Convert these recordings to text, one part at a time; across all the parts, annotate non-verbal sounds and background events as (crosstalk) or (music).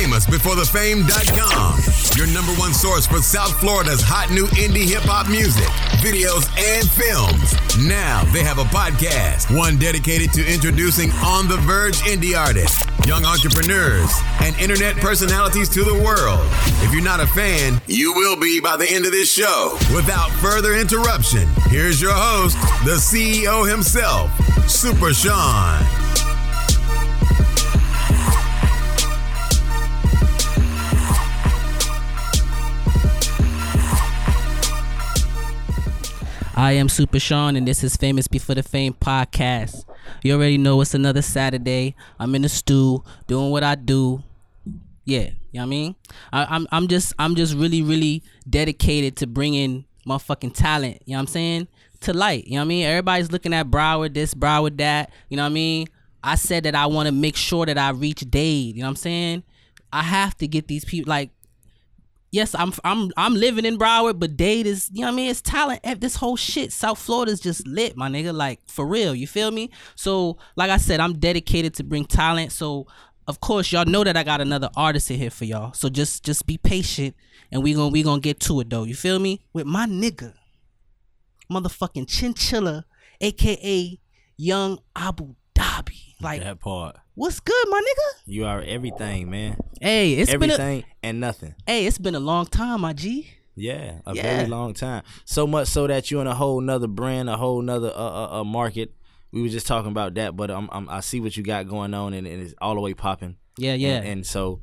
famousbeforethefame.com. Your number one source for South Florida's hot new indie hip hop music, videos, and films. Now they have a podcast, one dedicated to introducing on the verge indie artists, young entrepreneurs, and internet personalities to the world. If you're not a fan, you will be by the end of this show. Without further interruption, here's your host, the CEO himself, Super Sean. I am Super Sean, and this is Famous Before the Fame podcast. You already know it's another Saturday. I'm in the stew doing what I do. Yeah, you know what I mean. I, I'm I'm just I'm just really really dedicated to bringing motherfucking talent. You know what I'm saying to light. You know what I mean. Everybody's looking at Broward this, Broward that. You know what I mean. I said that I want to make sure that I reach Dade. You know what I'm saying. I have to get these people like yes, I'm I'm I'm living in Broward, but Dade is you know what I mean. It's talent. This whole shit, South Florida's just lit, my nigga. Like for real, you feel me? So like I said, I'm dedicated to bring talent. So of course, y'all know that I got another artist in here for y'all. So just just be patient, and we gonna we gonna get to it though. You feel me? With my nigga, motherfucking Chinchilla, aka Young Abu Dhabi. Like that part. What's good, my nigga? You are everything, man. Hey, it's everything been a, and nothing. Hey, it's been a long time, my G. Yeah, a yeah. very long time. So much so that you're in a whole nother brand, a whole nother uh, uh, uh, market. We were just talking about that, but I'm, I'm, i see what you got going on, and, and it's all the way popping. Yeah, yeah. And, and so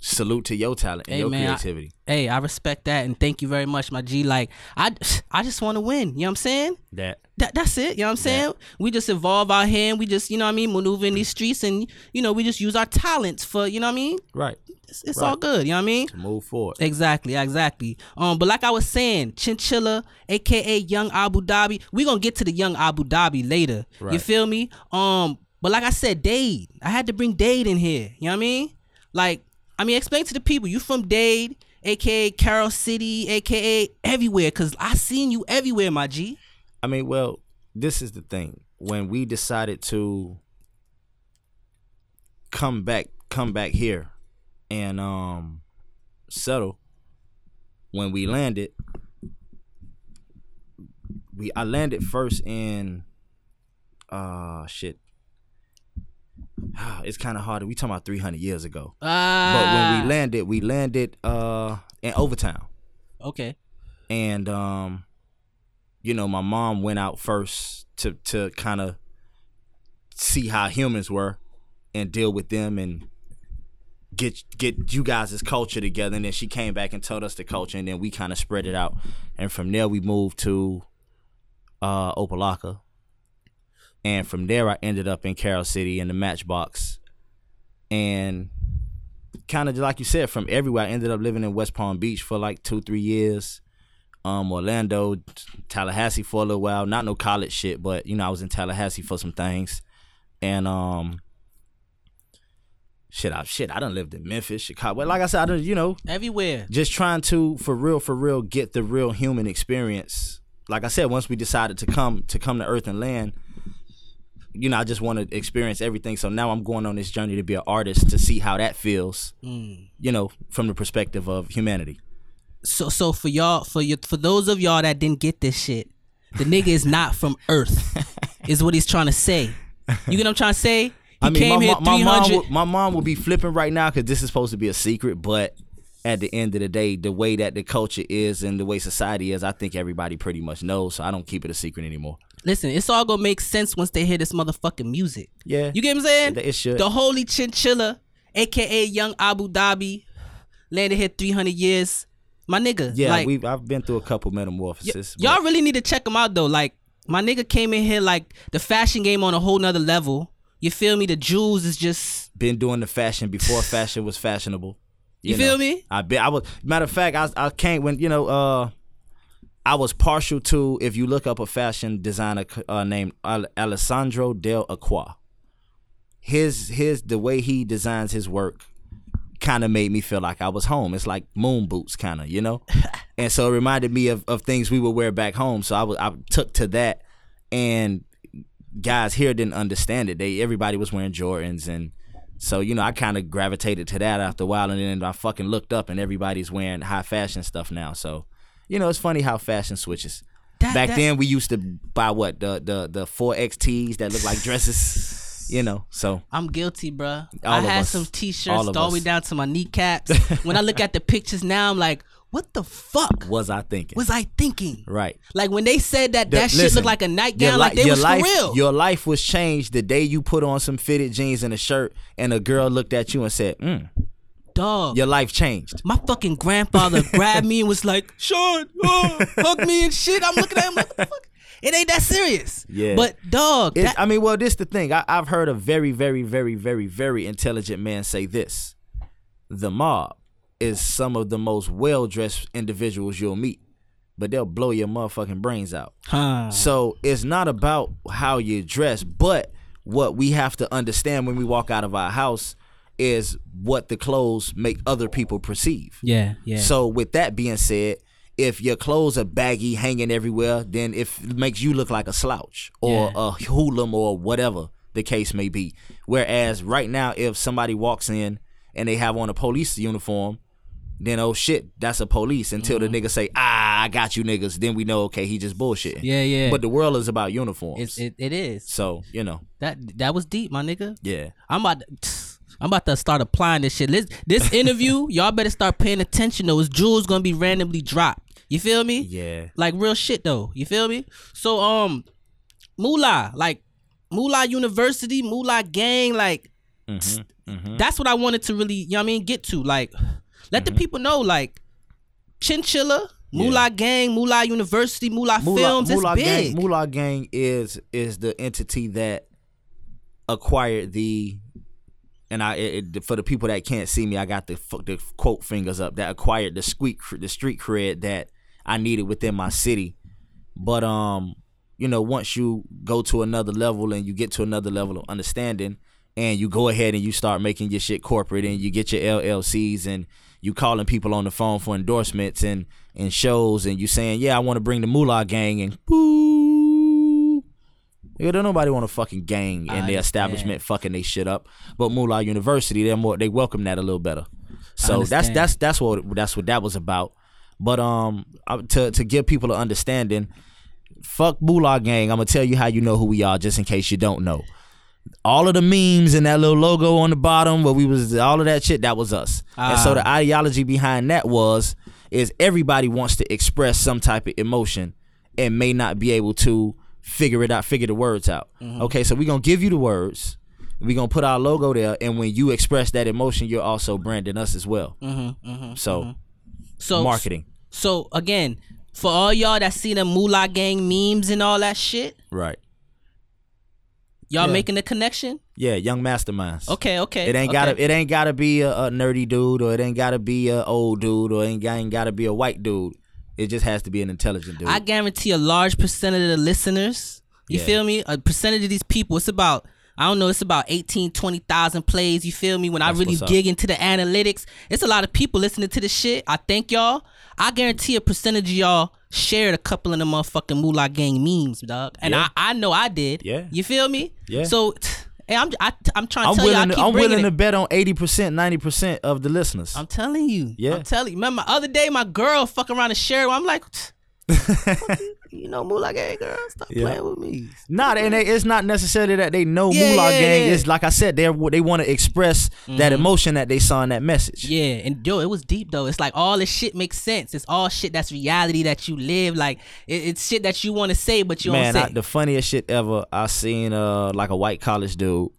salute to your talent and hey, your man, creativity. I, hey, I respect that and thank you very much, my G. Like I I just want to win. You know what I'm saying? That. That that's it. You know what I'm saying? That. We just evolve our hand. We just, you know what I mean, maneuver in these streets and you know, we just use our talents for, you know what I mean? Right. It's, it's right. all good, you know what I mean? To move forward. Exactly, exactly. Um, but like I was saying, Chinchilla, aka Young Abu Dhabi, we gonna get to the Young Abu Dhabi later. Right. You feel me? Um, but like I said, Dade. I had to bring Dade in here. You know what I mean? Like I mean, explain to the people you from Dade, aka Carol City, aka everywhere, cause I seen you everywhere, my G. I mean, well, this is the thing. When we decided to come back, come back here, and um settle, when we landed, we I landed first in uh shit (sighs) it's kind of hard. We talking about 300 years ago. Ah. But when we landed, we landed uh in Overtown. Okay. And um, you know, my mom went out first to to kind of see how humans were and deal with them and get get you guys' culture together. And then she came back and told us the culture, and then we kind of spread it out. And from there, we moved to uh Opa-locka and from there I ended up in Carol City in the Matchbox, and kind of like you said, from everywhere I ended up living in West Palm Beach for like two three years, um, Orlando, Tallahassee for a little while. Not no college shit, but you know I was in Tallahassee for some things, and um. Shit, I shit. I done lived in Memphis, Chicago. Like I said, I done, you know, everywhere. Just trying to, for real, for real, get the real human experience. Like I said, once we decided to come to come to Earth and Land, you know, I just want to experience everything. So now I'm going on this journey to be an artist to see how that feels. Mm. You know, from the perspective of humanity. So, so for y'all, for you, for those of y'all that didn't get this shit, the nigga is not from (laughs) Earth, is what he's trying to say. You get what I'm trying to say? He I mean, my, my, my, mom will, my mom will be flipping right now because this is supposed to be a secret, but at the end of the day, the way that the culture is and the way society is, I think everybody pretty much knows. So I don't keep it a secret anymore. Listen, it's all gonna make sense once they hear this motherfucking music. Yeah. You get what I'm saying? It should. The Holy Chinchilla, aka Young Abu Dhabi, landed here 300 years. My nigga. Yeah, like, we've I've been through a couple metamorphoses. Y- y'all really need to check them out though. Like my nigga came in here like the fashion game on a whole nother level. You feel me? The jewels is just been doing the fashion before fashion was fashionable. You, you feel know, me? I bet I was matter of fact, I I can't when you know uh I was partial to if you look up a fashion designer uh, named Alessandro Dell'Acqua. His his the way he designs his work kind of made me feel like I was home. It's like moon boots kind of, you know? (laughs) and so it reminded me of, of things we would wear back home. So I was I took to that and guys here didn't understand it. They everybody was wearing Jordans and So you know, I kind of gravitated to that after a while, and then I fucking looked up, and everybody's wearing high fashion stuff now. So you know, it's funny how fashion switches. That- Back that- then, we used to buy what the the the four XTs that look like dresses. You know, so I'm guilty, bruh. All I had us. some t-shirts of all the way down to my kneecaps. (laughs) when I look at the pictures now, I'm like, what the fuck was I thinking? was I thinking? right. Like when they said that The- that shit looked like a nightgown, li- like they was life, for real. Your life was changed the day you put on some fitted jeans and a shirt, and a girl looked at you and said, mm, Dog. "Your life changed." My fucking grandfather (laughs) grabbed me and was like, Sean, (laughs) oh, hug me and shit. I'm looking at him like, fuck? It ain't that serious. Yeah. But dog, that, I mean, well, this the thing. I, I've heard a very, very, very, very, very intelligent man say this: the mob is some of the most well dressed individuals you'll meet, but they'll blow your motherfucking brains out. huh. So it's not about how you dress, but what we have to understand when we walk out of our house is what the clothes make other people perceive. Yeah, yeah. So with that being said, if your clothes are baggy, hanging everywhere, then if it makes you look like a slouch or Yeah. a hoodlum or whatever the case may be. Whereas right now, if somebody walks in and they have on a police uniform, then oh shit, that's a police. Until the nigga say, ah, I got you niggas, then we know okay, he just bullshitting. Mm-hmm. Yeah, yeah. But the world is about uniforms. It's, it, it is. so you know, That that was deep, my nigga. yeah. I'm about to, I'm about to start applying this shit. Let's, this (laughs) interview, y'all better start paying attention though. It's jewels gonna be randomly dropped. You feel me? Yeah. Like real shit though. You feel me? So um Moolah, like Moolah University, Moolah Gang, like Mm-hmm. that's what I wanted to really, you know what I mean, get to. Like let the people know, like Chinchilla, Moolah Gang, Moolah University, Moolah, Films, Moolah it's big. Gang, Moolah Gang is is the entity that acquired the, and I it, for the people that can't see me, I got the the quote fingers up that acquired the squeak the street cred that I needed within my city. But um, you know, once you go to another level and you get to another level of understanding, and you go ahead and you start making your shit corporate and you get your LLCs and you calling people on the phone for endorsements and and shows and you saying, yeah, I want to bring the Moolah Gang and boo. Yeah, don't nobody want a fucking gang in their establishment fucking they shit up. But Moolah University, they're more they welcome that a little better. So that's that's that's what that's what that was about. But um, to to give people an understanding, fuck Moolah Gang. I'm gonna tell you how you know who we are, just in case you don't know. All of the memes and that little logo on the bottom, where we was all of that shit, that was us. And so Ah. the ideology behind that was is everybody wants to express some type of emotion and may not be able to figure it out, figure the words out. Mm-hmm. Okay, so we're gonna give you the words. We're gonna put our logo there, and when you express that emotion, you're also branding us as well. Mm-hmm, so So marketing, So again, for all y'all that see the Moolah Gang memes and all that shit, right? y'all Yeah. making the connection? Yeah, young masterminds. Okay, okay. It ain't okay. gotta. It ain't gotta be a, a nerdy dude, or it ain't gotta be a old dude, or it ain't, ain't gotta be a white dude. It just has to be an intelligent dude. I guarantee a large percentage of the listeners, you Yeah. feel me? A percentage of these people, it's about I don't know, it's about 18, 20,000 plays, you feel me? When That's I really dig into the analytics, it's a lot of people listening to this shit. I thank y'all. I guarantee a percentage of y'all shared a couple of the motherfucking Moolah Gang memes, dog. And Yeah. I, I know I did. Yeah. You feel me? Yeah. So hey, I'm I, I'm trying to I'm tell you, I willing. keep To, I'm willing it. to bet on eighty percent, ninety percent of the listeners. I'm telling you. Yeah. I'm telling you. Remember, the other day, my girl fuck around and share. I'm like, (laughs) you know, Moolah Gang girl, stop Yeah. playing with me. Not, and they, it's not necessarily that they know Yeah, Moolah yeah, Gang. yeah. It's like I said, they they want to express that emotion that they saw in that message. Yeah, and yo, it was deep though. It's like all this shit makes sense. It's all shit that's reality that you live. Like it, it's shit that you want to say, but you Man, don't I, the funniest shit ever. I seen uh like a white college dude,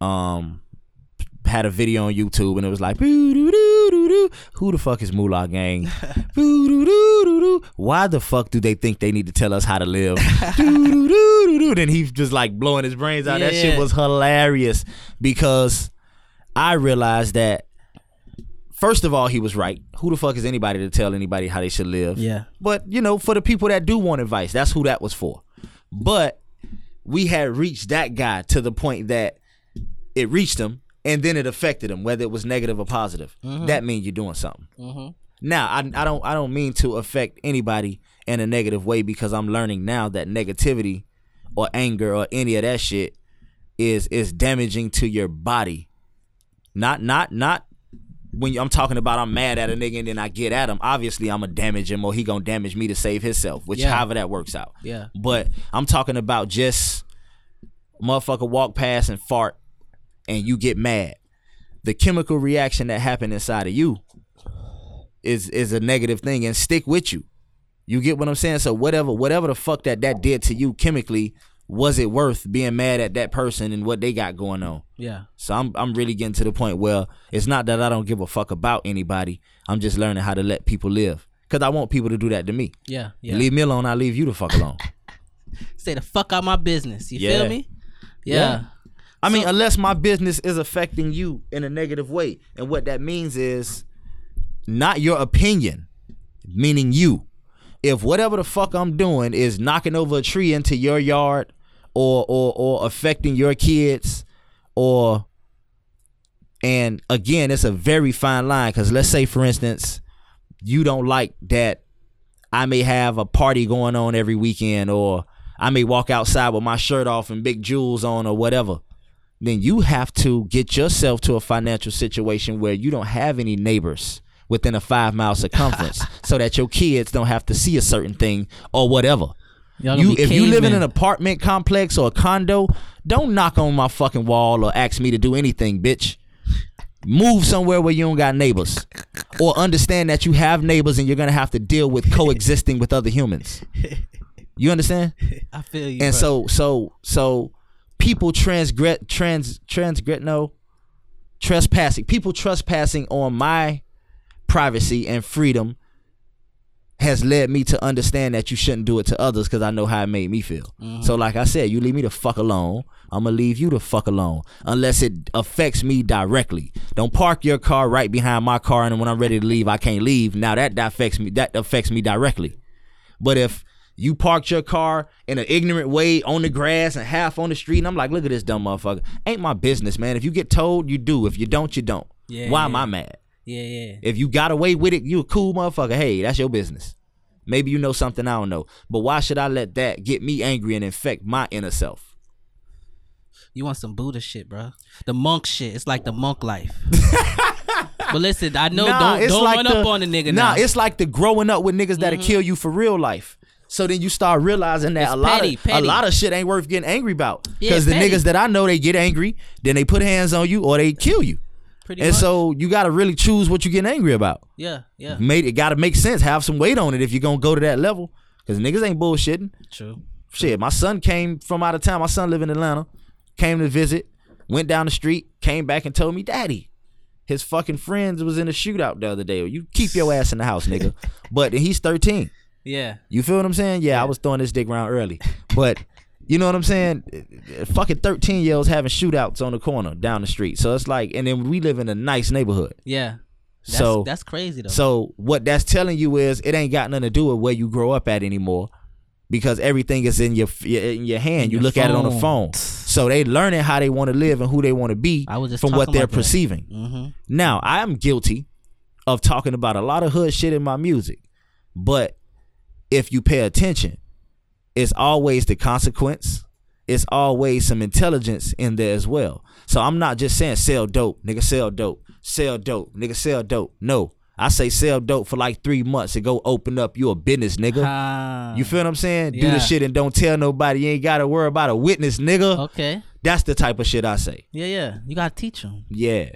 um, had a video on YouTube and it was like, who the fuck is Moolah Gang? (laughs) Why the fuck do they think they need to tell us how to live? (laughs) Then he's just like blowing his brains out. That shit was hilarious because I realized that. First of all, he was right. Who the fuck is anybody to tell anybody how they should live? Yeah. But you know, for the people that do want advice, that's who that was for. But we had reached that guy to the point that it reached him and then it affected him, whether it was negative or positive. Mm-hmm. That means you're doing something. Mm-hmm. Now, I, I don't I don't mean to affect anybody in a negative way because I'm learning now that negativity or anger or any of that shit is is damaging to your body Not not not when I'm talking about I'm mad at a nigga and then I get at him. Obviously, I'm gonna damage him or he gonna damage me to save himself, which Yeah. however that works out. Yeah. But I'm talking about just motherfucker walk past and fart and you get mad. The chemical reaction that happened inside of you is is a negative thing and stick with you. You get what I'm saying? So whatever whatever the fuck that that did to you chemically, was it worth being mad at that person and what they got going on? Yeah. So I'm I'm really getting to the point where it's not that I don't give a fuck about anybody. I'm just learning how to let people live. Cause I want people to do that to me. Yeah. You Yeah. leave me alone, I leave you the fuck alone. (laughs) Stay the fuck out my business. You Yeah. feel me? Yeah. Yeah. I mean, So- unless my business is affecting you in a negative way. And what that means is not your opinion, meaning you. If whatever the fuck I'm doing is knocking over a tree into your yard or or or affecting your kids or and again, it's a very fine line cuz let's say for instance, you don't like that I may have a party going on every weekend or I may walk outside with my shirt off and big jewels on or whatever. Then you have to get yourself to a financial situation where you don't have any neighbors within a five mile circumference (laughs) so that your kids don't have to see a certain thing or whatever. You if you live in an apartment complex or a condo, don't knock on my fucking wall or ask me to do anything, bitch. Move somewhere where you don't got neighbors. Or understand that you have neighbors and you're gonna have to deal with coexisting with other humans. (laughs) You understand? I feel you. And bro. so so so people transgress trans transgress no trespassing. People trespassing on my privacy and freedom has led me to understand that you shouldn't do it to others because I know how it made me feel. Mm-hmm. So like I said, you leave me the fuck alone. I'm gonna leave you the fuck alone unless it affects me directly. Don't park your car right behind my car and when I'm ready to leave, I can't leave. Now that, that affects me. That affects me directly. But if you parked your car in an ignorant way on the grass and half on the street, and I'm like, look at this dumb motherfucker. Ain't my business, man. If you get told, you do. If you don't, you don't. Yeah, Why am. I mad? yeah, yeah. If you got away with it, you a cool motherfucker. Hey, that's your business. Maybe you know something I don't know. But why should I let that get me angry and infect my inner self? You want some Buddha shit, bro? The monk shit. It's like the monk life. (laughs) but listen, I know Nah, don't it's don't like run the- up on a nigga Nah, now. Mm-hmm. it's like the growing up with niggas that'll kill you for real life. So then you start realizing that It's a lot petty, of petty. a lot of shit ain't worth getting angry about. Yeah, Because the petty. niggas that I know they get angry, then they put hands on you or they kill you. Pretty And much. so you gotta really choose what you're getting angry about. yeah, yeah. Made it gotta make sense. Have some weight on it if you're gonna go to that level. Cause niggas ain't bullshitting. True. Shit, my son came from out of town. My son live in Atlanta. Came to visit. Went down the street. Came back and told me, "Daddy, his fucking friends was in a shootout the other day. You keep your ass in the house, nigga." (laughs) But he's 13. Yeah. You feel what I'm saying? Yeah, I was throwing this dick around early, but you know what I'm saying? Fucking 13 year olds having shootouts on the corner down the street. So it's like, and then we live in a nice neighborhood. Yeah. That's, so that's crazy though. so what that's telling you is it ain't got nothing to do with where you grow up at anymore, because everything is in your in your hand. you your look at it on the phone. phone. So they learning how they want to live and who they want to be I was just from what they're perceiving. mm-hmm. Now I am guilty of talking about a lot of hood shit in my music, but if you pay attention, it's always the consequence. It's always some intelligence in there as well. So I'm not just saying sell dope, nigga, sell dope, sell dope, nigga, sell dope. No, I say sell dope for like three months and go open up you a business, nigga. Ah, You feel what I'm saying? Do the shit and don't tell nobody. You ain't gotta worry about a witness, nigga. okay. That's the type of shit I say. Yeah, yeah. You gotta teach them. Yeah.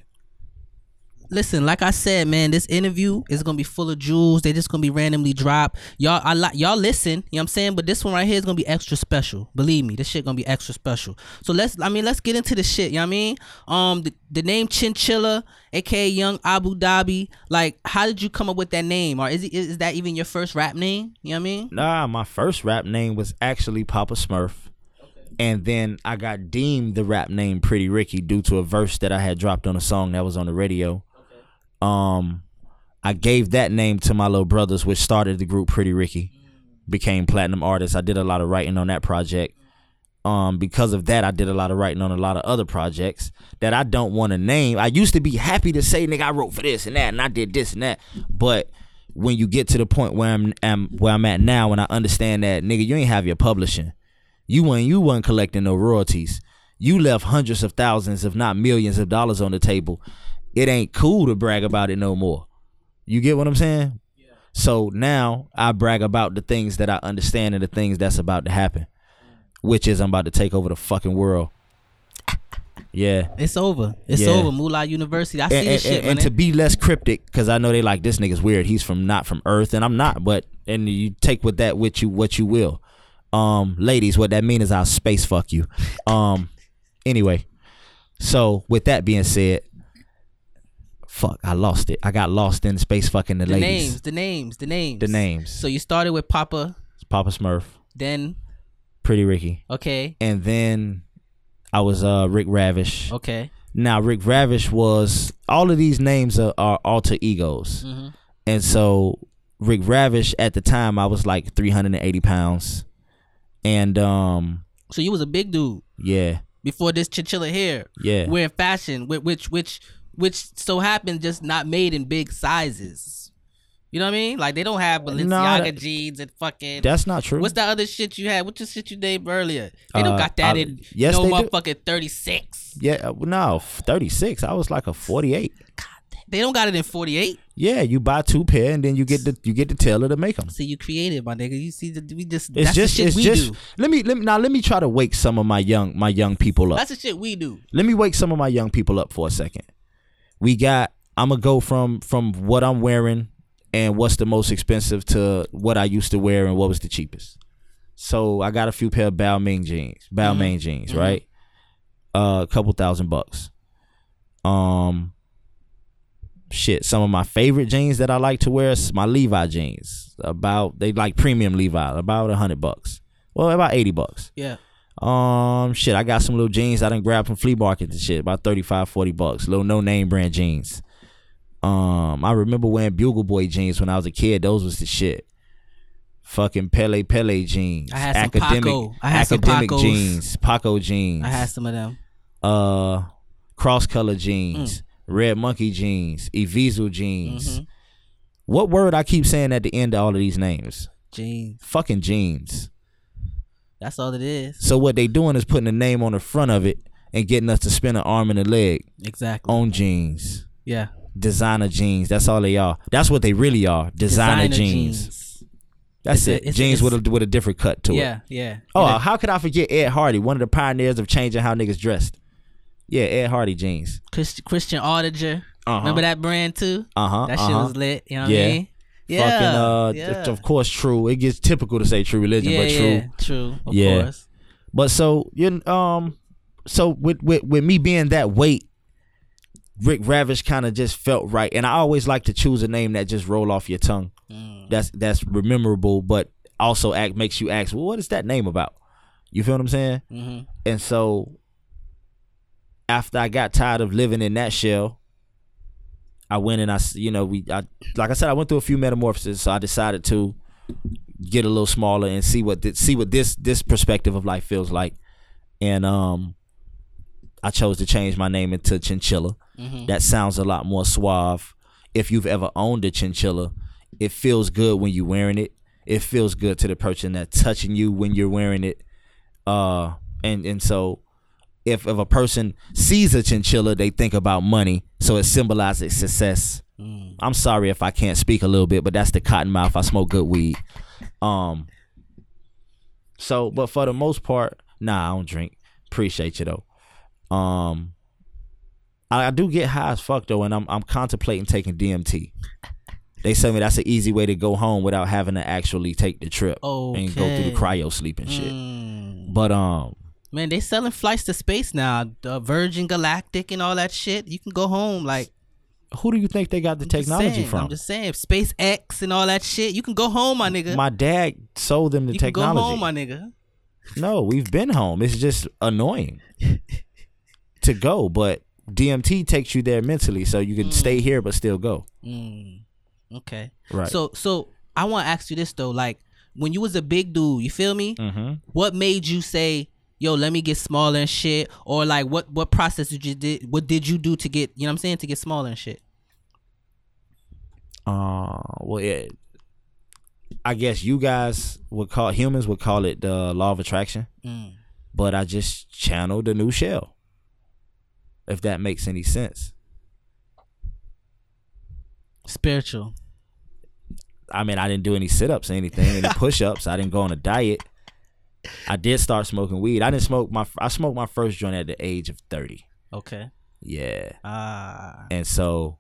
Listen, like I said, man, this interview is gonna be full of jewels. They just gonna be randomly dropped. Y'all, I like y'all listen. You know what I'm saying? But this one right here is gonna be extra special. Believe me, this shit gonna be extra special. So let's, I mean, let's get into the shit. You know what I mean? Um, the, the name Chinchilla, aka Young Abu Dhabi. Like, how did you come up with that name? Or is it is that even your first rap name? You know what I mean? Nah, my first rap name was actually Papa Smurf. And then I got deemed the rap name Pretty Ricky due to a verse that I had dropped on a song that was on the radio. Um I gave that name to my little brothers, which started the group Pretty Ricky. Became platinum artists. I did a lot of writing on that project. Um, because of that, I did a lot of writing on a lot of other projects that I don't want to name. I used to be happy to say, nigga, I wrote for this and that, and I did this and that. But when you get to the point where I'm, am where I'm at now, and I understand that, nigga, you ain't have your publishing, you weren't you weren't collecting no royalties. you left hundreds of thousands, if not millions of dollars on the table. It ain't cool to brag about it no more. You get what I'm saying? Yeah. So now I brag about the things that I understand and the things that's about to happen, which is I'm about to take over the fucking world. (laughs) Yeah. It's over. It's Yeah. over. Moolah University. I see And, this and- shit, and man. to be less cryptic, because I know they like this nigga's weird. He's from not from Earth, and I'm not. But and you take with that with you what you will. Um, ladies, what that mean is I'll space fuck you. Um, anyway, so with that being said, fuck, I lost it. I got lost in space fucking the, the ladies. names, the names, the names. The names. So you started with Papa, It's Papa Smurf, then Pretty Ricky, okay, and then I was uh Rick Ravish. okay. Now Rick Ravish was all of these names are, are alter egos, Mhm. and so Rick Ravish at the time I was like 380 pounds, and um So you was a big dude yeah before this chinchilla hair. yeah Wearing fashion, whi- which which which so happened just not made in big sizes. You know what I mean? Like they don't have Balenciaga that- jeans and fucking. that's not true. What's that other shit you had? What's the shit you named earlier? They don't Uh, got that I- in yes, no motherfucking thirty six. Yeah, uh, no 36. I was like a 48. They don't got it in forty eight. Yeah, you buy two pair and then you get the you get the tailor to make them. See, you creative, my nigga. You see, the, we just It's that's just the shit it's we just do. let me let me now let me try to wake some of my young my young people up. That's the shit we do. let me wake some of my young people up for a second. We got I'm gonna go from from what I'm wearing and what's the most expensive to what I used to wear and what was the cheapest. So I got a few pair of Balmain jeans, Balmain jeans, Mhm. right? Uh, a couple thousand bucks. Um, shit. Some of my favorite jeans that I like to wear is my Levi jeans. About they like premium Levi, about a hundred bucks. Well, about eighty bucks. Yeah. Um, shit, I got some little jeans I didn't grab from flea market and shit, about 35, 40 bucks. Little no name brand jeans. Um, I remember wearing Bugle Boy jeans when I was a kid. Those was the shit. Fucking Pelle Pelle jeans. I had some academic, Paco. I had some academic Pacos. jeans. Paco jeans. I had some of them. uh cross color jeans. Mm. Red monkey jeans. Evisu jeans. Mhm. What word I keep saying at the end of all of these names? Jeans. Fucking jeans. That's all it is. So what they doing is putting a name on the front of it and getting us to spend an arm and a leg Exactly. on jeans. yeah. Designer jeans. That's all they are. That's what they really are. Designer, jeans. That's It's it. it's- jeans it's- with a with a different cut to it. Yeah. Yeah. Oh, Yeah. how could I forget Ed Hardy, one of the pioneers of changing how niggas dressed? Yeah, Ed Hardy jeans. Christ- Christian Audigier. Uh-huh. Remember that brand too? Uh huh. That uh-huh. shit was lit. You know what Yeah. I mean? Yeah. Fucking uh, yeah. of course, true. It gets typical to say true religion, yeah, but true. yeah, true. Of Yeah. course. But so you um so with with with me being that weight, Rick Ravish kind of just felt right, and I always like to choose a name that just roll off your tongue. Mm. That's that's memorable, but also act makes you ask, well, what is that name about? You feel what I'm saying? hmm And so after I got tired of living in that shell, I went and I, you know, we, I, like I said, I went through a few metamorphoses. So I decided to get a little smaller and see what, thi- see what this, this perspective of life feels like. And, um, I chose to change my name into Chinchilla. hmm That sounds a lot more suave. If you've ever owned a chinchilla, it feels good when you're wearing it. It feels good to the person that's touching you when you're wearing it. Uh, and and so if if a person sees a chinchilla, they think about money, so it symbolizes success. Mm. I'm sorry if I can't speak a little bit, but that's the cotton mouth. I smoke good weed. Um. So, but for the most part, nah, I don't drink. Appreciate you though. Um. I, I do get high as fuck though, and I'm I'm contemplating taking DMT. They tell me that's an easy way to go home without having to actually take the trip and go through the cryo sleep and shit. Mm. But um, Man, they selling flights to space now. The Virgin Galactic and all that shit. You can go home like who do you think they got the I'm technology saying, from? I'm just saying, SpaceX and all that shit. You can go home, my nigga. My dad sold them the you can go technology. home, my nigga. No, we've been home. It's just annoying (laughs) to go, but DMT takes you there mentally, so you can stay here but still go. Mm. Okay. Right. So, so I want to ask you this though, like when you was a big dude, you feel me? mm-hmm. What made you say, "Yo, let me get smaller and shit," or like what what process did you did? What did you do to get you know what I'm saying to get smaller and shit? Uh, well, yeah. I guess you guys would call humans would call it the law of attraction. Mm. but I just channeled the new shell. If that makes any sense. Spiritual. I mean, I didn't do any sit ups or anything, any (laughs) push ups. I didn't go on a diet. I did start smoking weed. I didn't smoke my I smoked my first joint at the age of thirty. Okay. Yeah, Ah. and so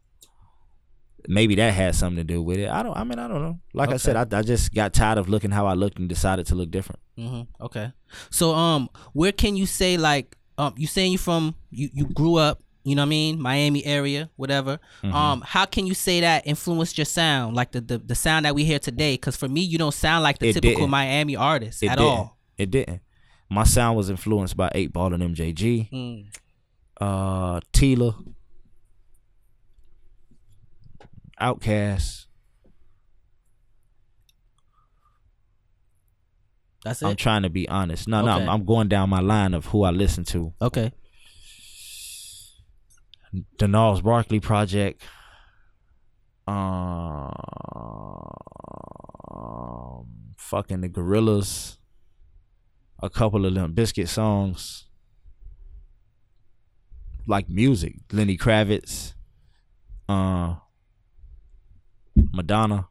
maybe that had something to do with it. I don't. I mean, I don't know. Like I said, I, I just got tired of looking how I looked and decided to look different. hmm Okay. So um, where can you say like um, you saying you from you you grew up, you know what I mean, Miami area, whatever. Mm-hmm. Um, how can you say that influenced your sound, like the the, the sound that we hear today? Because for me, you don't sound like the It typical didn't. Miami artist It at didn't. all. It didn't. My sound was influenced by Eight Ball and MJG, Mm. uh, Tila, Outkast. That's I'm trying to be honest. No, no, I'm, I'm going down my line of who I listen to. okay. The Gnarls Barkley Project. Um, fucking the Gorillaz. A couple of them Biscuit songs. Like music, Lenny Kravitz, uh, Madonna.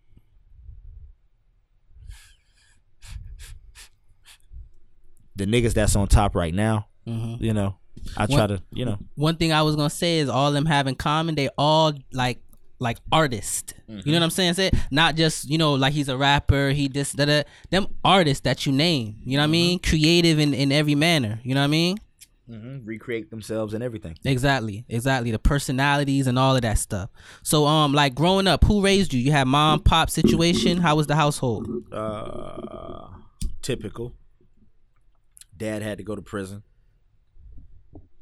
The niggas that's on top right now, hmm you know. I try to, you know. One thing I was gonna say is all them have in common. They all like like artists. You know what I'm saying? Say not just you know like he's a rapper. He this that that. Them artists that you name. You know what I mean? Creative in in every manner. You know what I mean? Mm-hmm. Recreate themselves and everything. Exactly, exactly. The personalities and all of that stuff. So, um, like growing up, who raised you? You had mom, pop situation. How was the household? Uh, typical. Dad had to go to prison.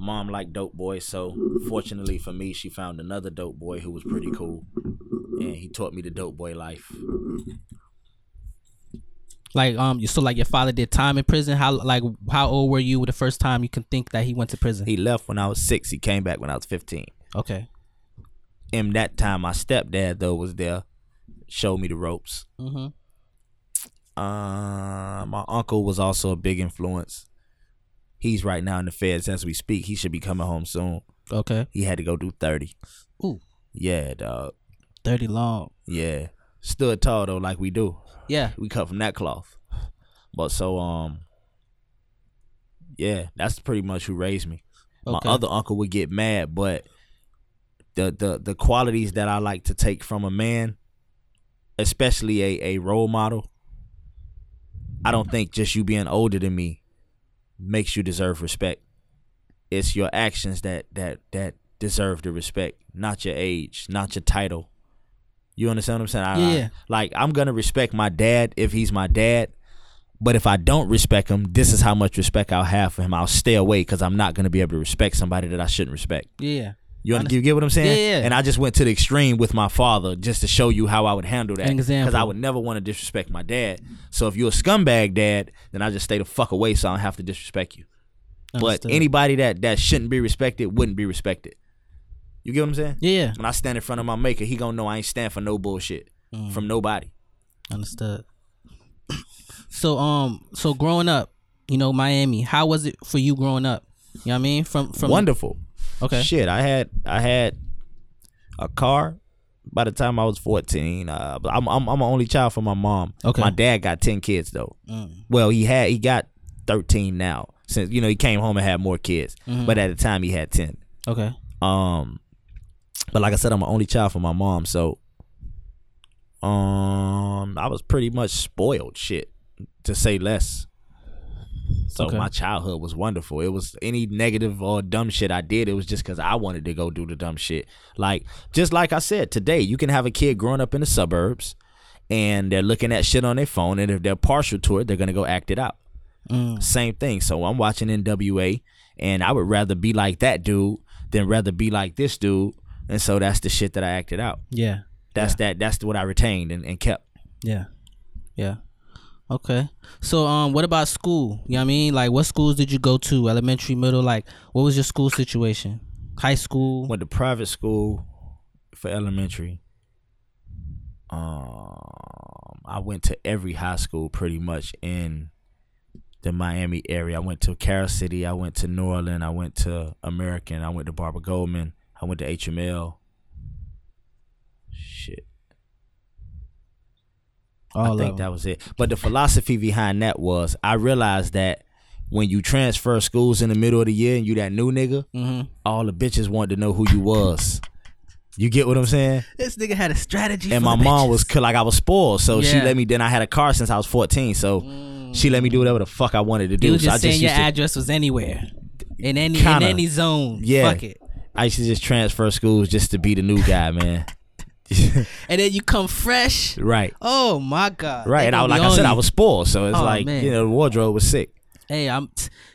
Mom liked dope boys, so fortunately for me, she found another dope boy who was pretty cool, and he taught me the dope boy life. Like, um, you so like your father did time in prison. How like how old were you the first time you can think that he went to prison? He left when I was six. He came back when I was fifteen. Okay. In that time, my stepdad though was there, showed me the ropes. Mm-hmm. Uh, my uncle was also a big influence. He's right now in the feds as we speak. He should be coming home soon. Okay. He had to go do thirty. Ooh, Yeah, dog. thirty long. Yeah. Stood tall though, like we do. Yeah. We cut from that cloth. But so um yeah, that's pretty much who raised me. Okay. My other uncle would get mad, but the the the qualities that I like to take from a man, especially a, a role model, I don't think just you being older than me makes you deserve respect. It's your actions that that that deserve the respect, not your age, not your title. You understand what I'm saying? I- I- Yeah. like I'm gonna respect my dad if he's my dad, but if I don't respect him, this is how much respect I'll have for him. I'll stay away because I'm not gonna be able to respect somebody that I shouldn't respect. Yeah. You, you get what I'm saying? Yeah, yeah. And I just went to the extreme with my father just to show you how I would handle that. Because I would never want to disrespect my dad. So if you're a scumbag dad, then I just stay the fuck away so I don't have to disrespect you. Understood. But anybody that that shouldn't be respected wouldn't be respected. You get what I'm saying? Yeah. When I stand in front of my maker, he gonna know I ain't stand for no bullshit Mm. from nobody. Understood. (coughs) So um, so growing up, you know, Miami. How was it for you growing up? You know what I mean? From from Wonderful. Okay. Shit, I had I had a car by the time I was 14. Uh, but I'm I'm I'm an only child for my mom. Okay. My dad got 10 kids though. Mm. Well, he had he got 13 now since you know he came home and had more kids. Mhm. But at the time he had 10. Okay. Um, but like I said, I'm an only child for my mom, so um, I was pretty much spoiled, shit, to say less. So Okay. my childhood was wonderful. It was any negative or dumb shit I did, it was just because I wanted to go do the dumb shit. Like just like I said today, you can have a kid growing up in the suburbs, and they're looking at shit on their phone, and if they're partial to it, they're gonna go act it out. Mm. Same thing. So I'm watching NWA, and I would rather be like that dude than rather be like this dude. And so that's the shit that I acted out. Yeah. That's that. That's what I retained and, and kept. Yeah. Yeah. Okay. So um what about school? You know what I mean? Like what schools did you go to? Elementary, middle, like what was your school situation? High school? Went to private school for elementary. Um, I went to every high school pretty much in the Miami area. I went to Carol City. I went to Norland. I went to American. I went to Barbara Goleman. I went to HML. Shit. All I think that was it. But the philosophy behind that was I realized that when you transfer schools in the middle of the year and you that new nigga, hmm all the bitches wanted to know who you was. You get what I'm saying? This nigga had a strategy. And my mom bitches. was like I was spoiled, so she let me. Then I had a car since I was 14, so she let me do whatever the fuck I wanted to do. You was so I just saying just your to, address was anywhere, in any Kinda. in any zone. Yeah. Fuck it. I used to just transfer schools just to be the new guy, man. (laughs) And then you come fresh. right, Oh my god. right. They And I, like I said, I was spoiled, so it's Oh, like man. you know the wardrobe was sick. Hey, I'm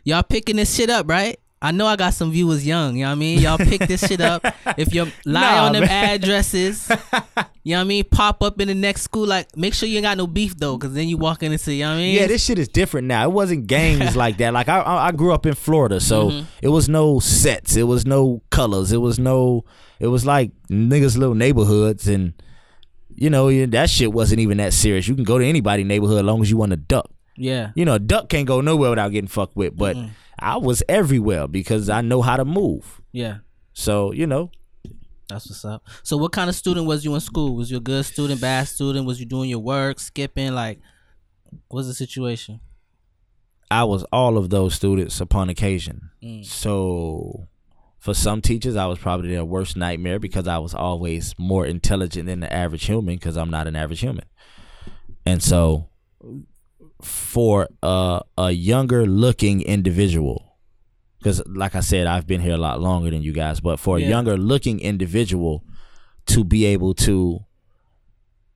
y'all picking this shit up, right? I know I got some viewers young, you know what I mean? Y'all pick this shit up. (laughs) If you lie Nah, on them man. addresses, (laughs) you know what I mean? Pop up in the next school, like make sure you ain't got no beef though, cause then you walk in and say, you know what I mean? Yeah, this shit is different now. It wasn't gangs (laughs) like that. Like I, I grew up in Florida, so Mm-hmm. it was no sets, it was no colors, it was no, it was like niggas' little neighborhoods, and you know that shit wasn't even that serious. You can go to anybody neighborhood as long as you want to duck. yeah. You know, a duck can't go nowhere without getting fucked with, but I was everywhere because I know how to move. Yeah. So you know, That's what's up. So what kind of student was you in school? Was you a good student, bad student? Was you doing your work, skipping? Like what's the situation? I was all of those students upon occasion. Mm. So for some teachers, I was probably their worst nightmare because I was always more intelligent than the average human because I'm not an average human. And so for a, a younger looking individual, because like I said, I've been here a lot longer than you guys, but for a younger looking individual to be able to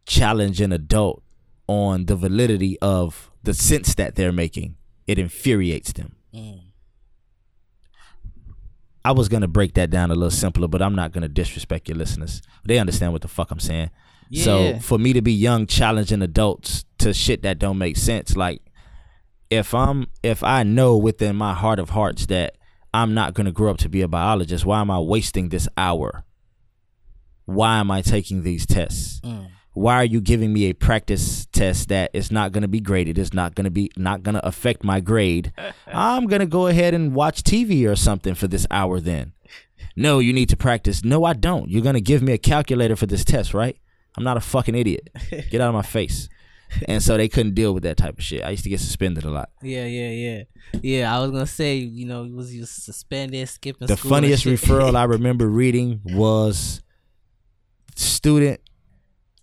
challenge an adult on the validity of the sense that they're making, it infuriates them. Mm. I was gonna break that down a little simpler, but I'm not gonna disrespect your listeners. They understand what the fuck I'm saying. So for me to be young, challenging adults to shit that don't make sense, like if I'm if I know within my heart of hearts that I'm not gonna grow up to be a biologist, why am I wasting this hour? Why am I taking these tests? Mm. Why are you giving me a practice test that is not going to be graded? It's not going to be not going to affect my grade. (laughs) I'm going to go ahead and watch TV or something for this hour then. No, you need to practice. No, I don't. You're going to give me a calculator for this test, right? I'm not a fucking idiot. Get out of my face. And so they couldn't deal with that type of shit. I used to get suspended a lot. Yeah, yeah, yeah. Yeah, I was gonna say, you know, was you suspended, skipping The funniest referral I (laughs) remember reading was student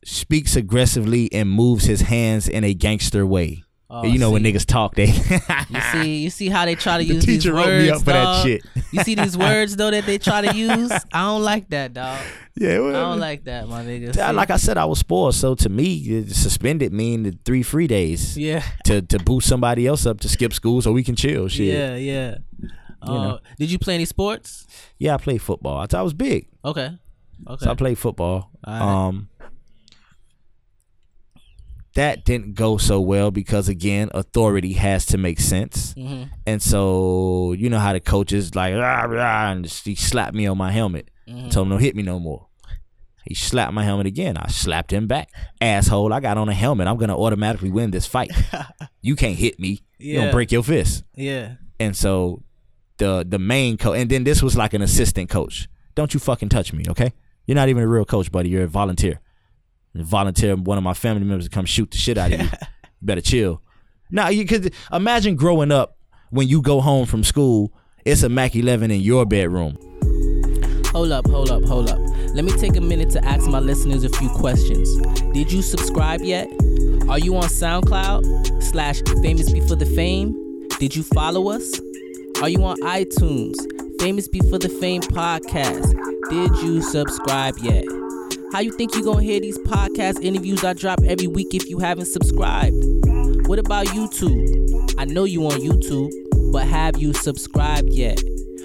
speaks aggressively and moves his hands in a gangster way. Oh, you know when niggas talk, they You see, (laughs) you see how they try to The use these teacher words. wrote me up for that dog? shit. You see these (laughs) words though that they try to use. I don't like that, dog. yeah. I don't like that, my nigga. See? like I said, I was spoiled. So to me, suspended mean the three free days yeah, to to boost somebody else up to skip school so we can chill. Shit. yeah, yeah. Uh, know. Did you play any sports? Yeah, I played football. I thought I was big, Okay, okay. so I played football. Um, that didn't go so well because again, authority has to make sense, hmm and so you know how the coaches like rah, rah, and he slapped me on my helmet, Mhm. told him don't hit me no more. He slapped my helmet again. I slapped him back. Asshole, I got on a helmet. I'm gonna automatically win this fight. (laughs) you can't hit me. You don't break your fist. Yeah. And so the the main coach and then this was like an assistant coach. Don't you fucking touch me, okay? You're not even a real coach, buddy. You're a volunteer. You volunteer one of my family members to come shoot the shit out of you. (laughs) you better chill. Now you could imagine growing up when you go home from school, it's a Mac eleven in your bedroom. Hold up, hold up, hold up. Let me take a minute to ask my listeners a few questions. Did you subscribe yet? Are you on SoundCloud slash Famous Before the Fame? Did you follow us? Are you on iTunes? Famous Before the Fame podcast. Did you subscribe yet? How you think you gonna hear these podcast interviews I drop every week if you haven't subscribed? What about YouTube? I know you on YouTube, but have you subscribed yet?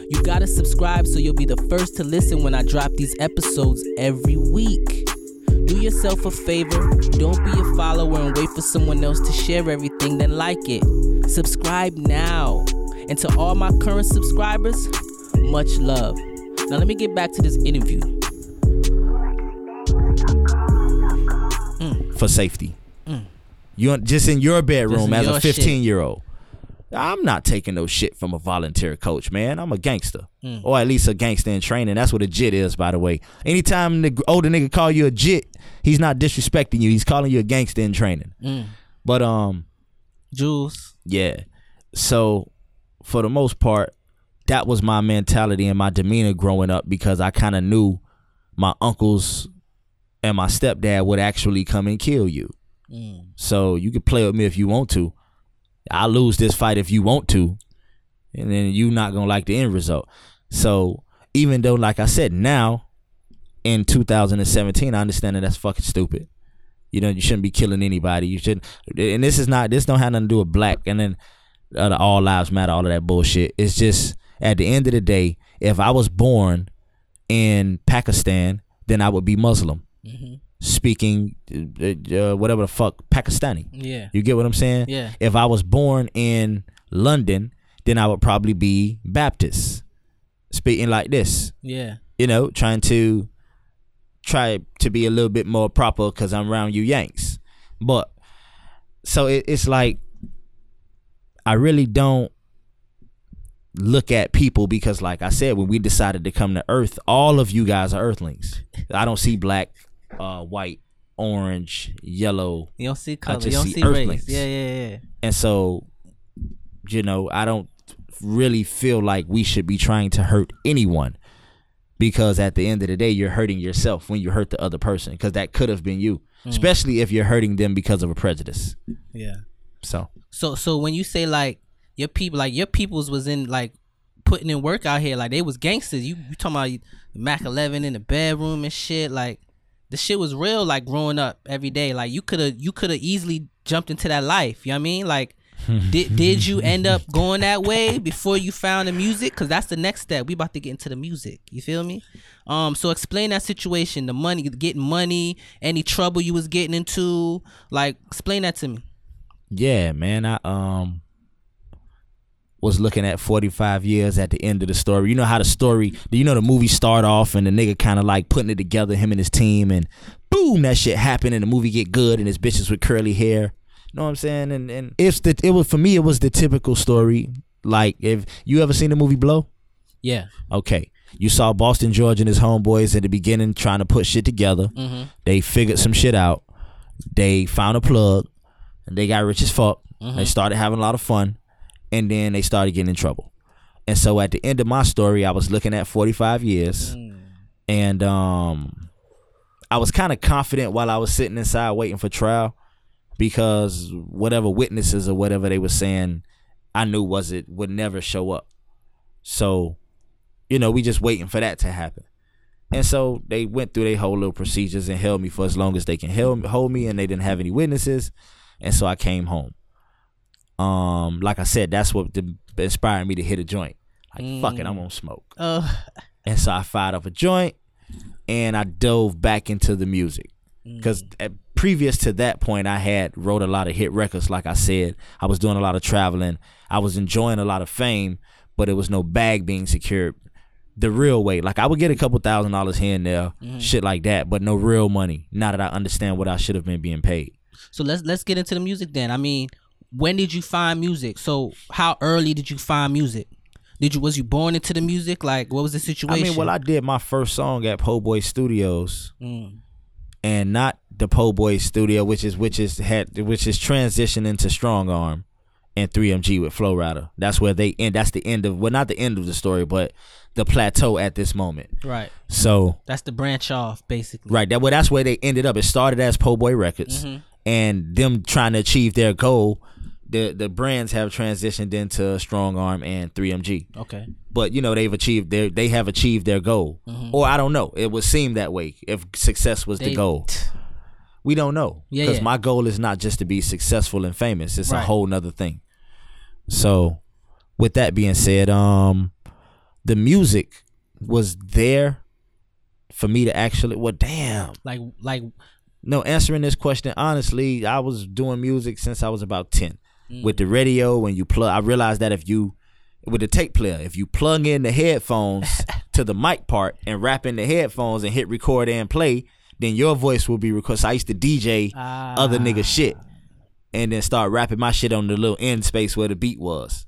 You gotta subscribe so you'll be the first to listen when I drop these episodes every week. Do yourself a favor, don't be a follower and wait for someone else to share everything, then like it. Subscribe now. And to all my current subscribers, much love. Now let me get back to this interview. For safety. You just in your bedroom Mm. As your a 15 year old. I'm not taking no shit from a volunteer coach, man. I'm a gangster, Mm. or at least a gangster in training. That's what a jit is, by the way. Anytime the older nigga call you a jit, he's not disrespecting you. He's calling you a gangster in training. Mm. But um, Jules. yeah. So for the most part, that was my mentality and my demeanor growing up because I kind of knew my uncles and my stepdad would actually come and kill you. Mm. So you can play with me if you want to. I'll lose this fight if you want to. And then you not gonna like the end result. So even though, like I said, now in 2017, I understand that that's fucking stupid. You know, you shouldn't be killing anybody. You shouldn't. And this is not. This don't have nothing to do with black. And then uh, the all lives matter. All of that bullshit. It's just at the end of the day, if I was born in Pakistan, then I would be Muslim, Mhm. speaking uh, uh, whatever the fuck Pakistani. Yeah. You get what I'm saying? Yeah. If I was born in London, then I would probably be Baptist, speaking like this. Yeah. You know, trying to try to be a little bit more proper because I'm around you Yanks. But so it, it's like I really don't look at people because, like I said, when we decided to come to Earth, all of you guys are Earthlings. I don't see black, uh, white, orange, yellow, You don't see color. You don't see see race. Yeah, yeah, yeah. and so you know i don't really feel like we should be trying to hurt anyone because at the end of the day you're hurting yourself when you hurt the other person because that could have been you especially if you're hurting them because of a prejudice Yeah. so So so when you say like your people like your peoples was in like putting in work out here like they was gangsters you you talking about Mac 11 in the bedroom and shit like the shit was real like growing up every day. Like you could have you could have easily jumped into that life you know what I mean? Like did did you end up going that way before you found the music? Because that's the next step. We about to get into the music. You feel me? Um so explain that situation the money getting money any trouble you was getting into. Like explain that to me. Yeah man i um was looking at 45 years at the end of the story. You know how the story do you know the movie start off and the nigga kind of like putting it together him and his team and boom that shit happened and the movie get good and his bitches with curly hair? You know what i'm saying? And and it's the it was for me it was the typical story. Like if you ever seen the movie blow? Yeah. Okay. You saw boston george and his homeboys at the beginning trying to put shit together. Mm-hmm. they figured some shit out. They found a plug. And they got rich as fuck. They started having a lot of fun and then they started getting in trouble. And so at the end of my story i was looking at 45 years and um i was kind of confident while i was sitting inside waiting for trial because whatever witnesses or whatever they were saying i knew was it would never show up. So you know we just waiting for that to happen. And so they went through their whole little procedures and held me for as long as they can hold me and they didn't have any witnesses. And so i came home um like i said that's what the, inspired me to hit a joint like fuck it i'm gonna smoke uh (laughs) and so I fired up a joint and I dove back into the music. Because previous to that point, I had wrote a lot of hit records. Like I said, I was doing a lot of traveling. I was enjoying a lot of fame, but it was no bag being secured the real way. Like I would get a couple thousand dollars here and there, shit like that, but no real money. Now that I understand what I should have been being paid. So let's let's get into the music then. I mean, when did you find music? So how early did you find music? Did you was you born into the music? Like what was the situation? I mean, well, I did my first song at Poe Boy Studios. Mm. and not the Poe Boy Studio, which is which is had which is transitioned into Strong Arm and 3MG with Flo Rida. That's where they end. That's the end of well, not the end of the story, but the plateau at this moment. right. So That's the branch off basically. right, that well, that's where they ended up. It started as Poe Boy Records, and them trying to achieve their goal. The the brands have transitioned into Strong Arm and 3MG Okay. but you know they've achieved their they have achieved their goal. Or i don't know. It would seem that way if success was the They- goal. we don't know. Yeah, because yeah. my goal is not just to be successful and famous. It's a whole nother thing. So with that being said um the music was there for me to actually well damn. Like like no answering this question honestly i was doing music since i was about 10 Mm. with the radio when you plug i realized that if you with the tape player if you plug in the headphones (laughs) to the mic part and wrap in the headphones and hit record and play then your voice will be recorded so i used to dj other nigga ah. shit and then start rapping my shit on the little end space where the beat was.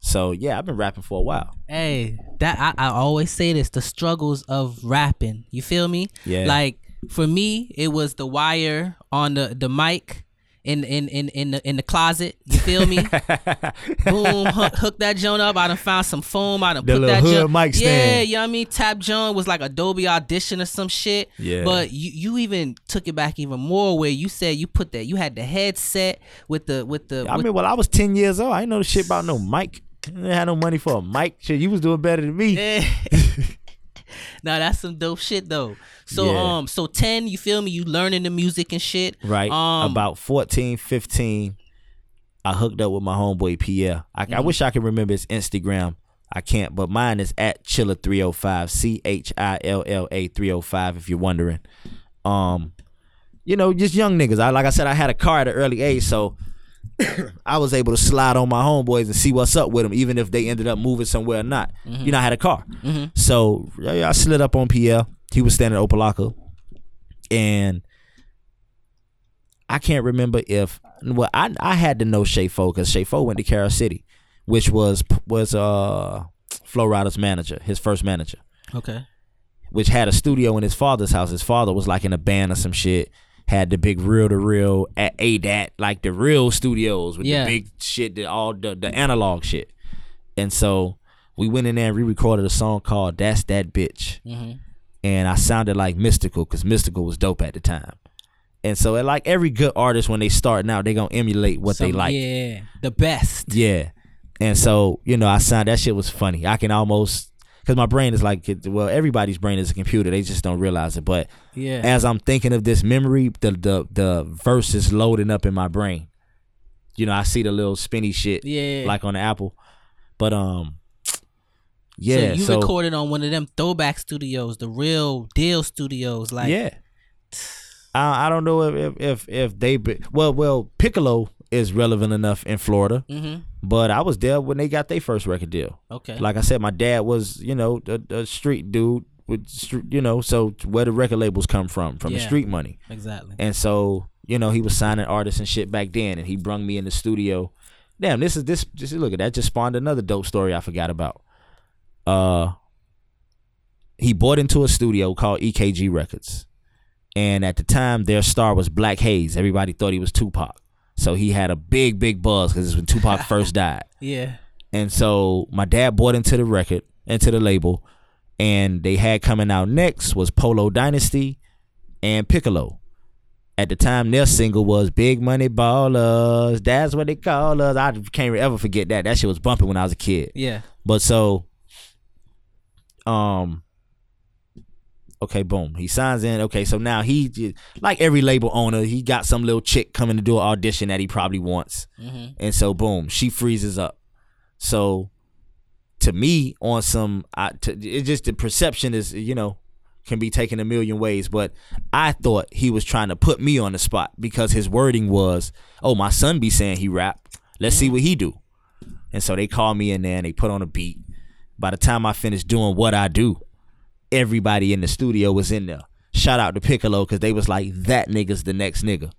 So yeah, I've been rapping for a while. Hey, that I, I always say this: the struggles of rapping. You feel me? Yeah. Like for me, it was the wire on the the mic in in in in the in the closet. You feel me? (laughs) Boom, hook, hook that joint up. I done found some foam. I done The put that hood mic Yeah, stand. you know what I mean. Tap joint was like Adobe Audition or some shit. Yeah. But you you even took it back even more where you said you put that you had the headset with the with the I with mean, well, I was ten years old. I didn't know shit about no mic. I didn't have no money for a mic. Shit, you was doing better than me. (laughs) now that's some dope shit though. So Yeah. um, so ten, you feel me? You learning the music and shit, Right. Um, About 14, 15, I hooked up with my homeboy Pierre. I, I Mm-hmm. wish I could remember his Instagram. I can't, but mine is at Chilla305, C H I L L A 305, if you're wondering. Um, you know, just young niggas. I like I said, I had a car at an early age, so (coughs) I was able to slide on my homeboys and see what's up with them, even if they ended up moving somewhere or not. You know, I had a car. So yeah, I slid up on Pierre. He was standing at Opa-locka. And I can't remember if well, I I had to know Shay Fo because Shay Fo went to Carol City, which was was uh Flo Rida's manager, his first manager, Okay. which had a studio in his father's house. His father was like in a band or some shit. Had the big reel to reel at ADAT, like the real studios with Yeah. the big shit, the all the, the analog shit. And so we went in there and re-recorded a song called "That's That Bitch." Mm-hmm. and I sounded like Mystikal because Mystikal was dope at the time. And so, it like every good artist, when they starting out, they gonna emulate what they like. Yeah, the best. Yeah. And so, you know, I signed that shit was funny. I can almost because my brain is like, well, everybody's brain is a computer. They just don't realize it. But Yeah. as I'm thinking of this memory, the the the verse is loading up in my brain. You know, I see the little spinny shit, Yeah. like on the Apple. But um, yeah. So you so- recorded on one of them throwback studios, the real deal studios, like yeah. I, I don't know if if if, if they be, well well Piccolo is relevant enough in Florida, Mm-hmm. but I was there when they got their first record deal. Okay. Like I said, my dad was you know a, a street dude with street, you know so where the record labels come from from the street money, exactly. and so you know he was signing artists and shit back then, and he brung me in the studio. Damn, this is this just look at that just spawned another dope story I forgot about. Uh, he bought into a studio called EKG Records, and at the time their star was Black Hayes. Everybody thought he was Tupac, so he had a big big buzz because it's when Tupac (laughs) first died. Yeah. And so my dad bought into the record, into the label, and they had coming out next was Polo Dynasty and Piccolo. At the time, their single was Big Money Ballers. That's what they call us. I can't ever forget that. That shit was bumping when I was a kid. Yeah. But so, um, okay, boom. He signs in. Okay, so now he, like every label owner, he got some little chick coming to do an audition that he probably wants. Mm-hmm. And so, boom, she freezes up. So, to me, on some, I, to, it just the perception is, you know, can be taken a million ways. But I thought he was trying to put me on the spot because his wording was, "Oh, my son be saying he rap. Let's see what he do." And so they called me in there and they put on a beat. By the time I finished doing what I do, everybody in the studio was in there. Shout out to Piccolo because they was like, "That nigga's the next nigga."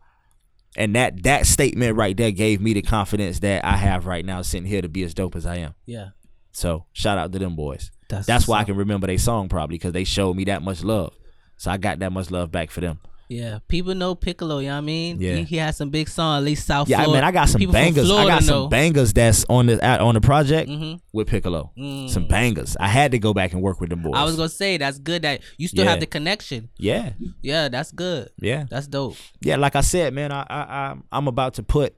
And that that statement right there gave me the confidence that I have right now sitting here to be as dope as I am. Yeah. So shout out to them boys. That's That's, why I can remember their song probably because they showed me that much love. So I got that much love back for them. Yeah, people know Piccolo. You know what I mean? Yeah. he, he has some big song. At least South Yeah, I Florida. mean I got some people bangers. I got some know. bangers that's on the on the project Mhm. with Piccolo. Mm. Some bangers. I had to go back and work with them boys. I was gonna say that's good that you still Yeah. have the connection. yeah, Yeah, that's good. yeah, That's dope. yeah. Like I said, man, I, I I I'm about to put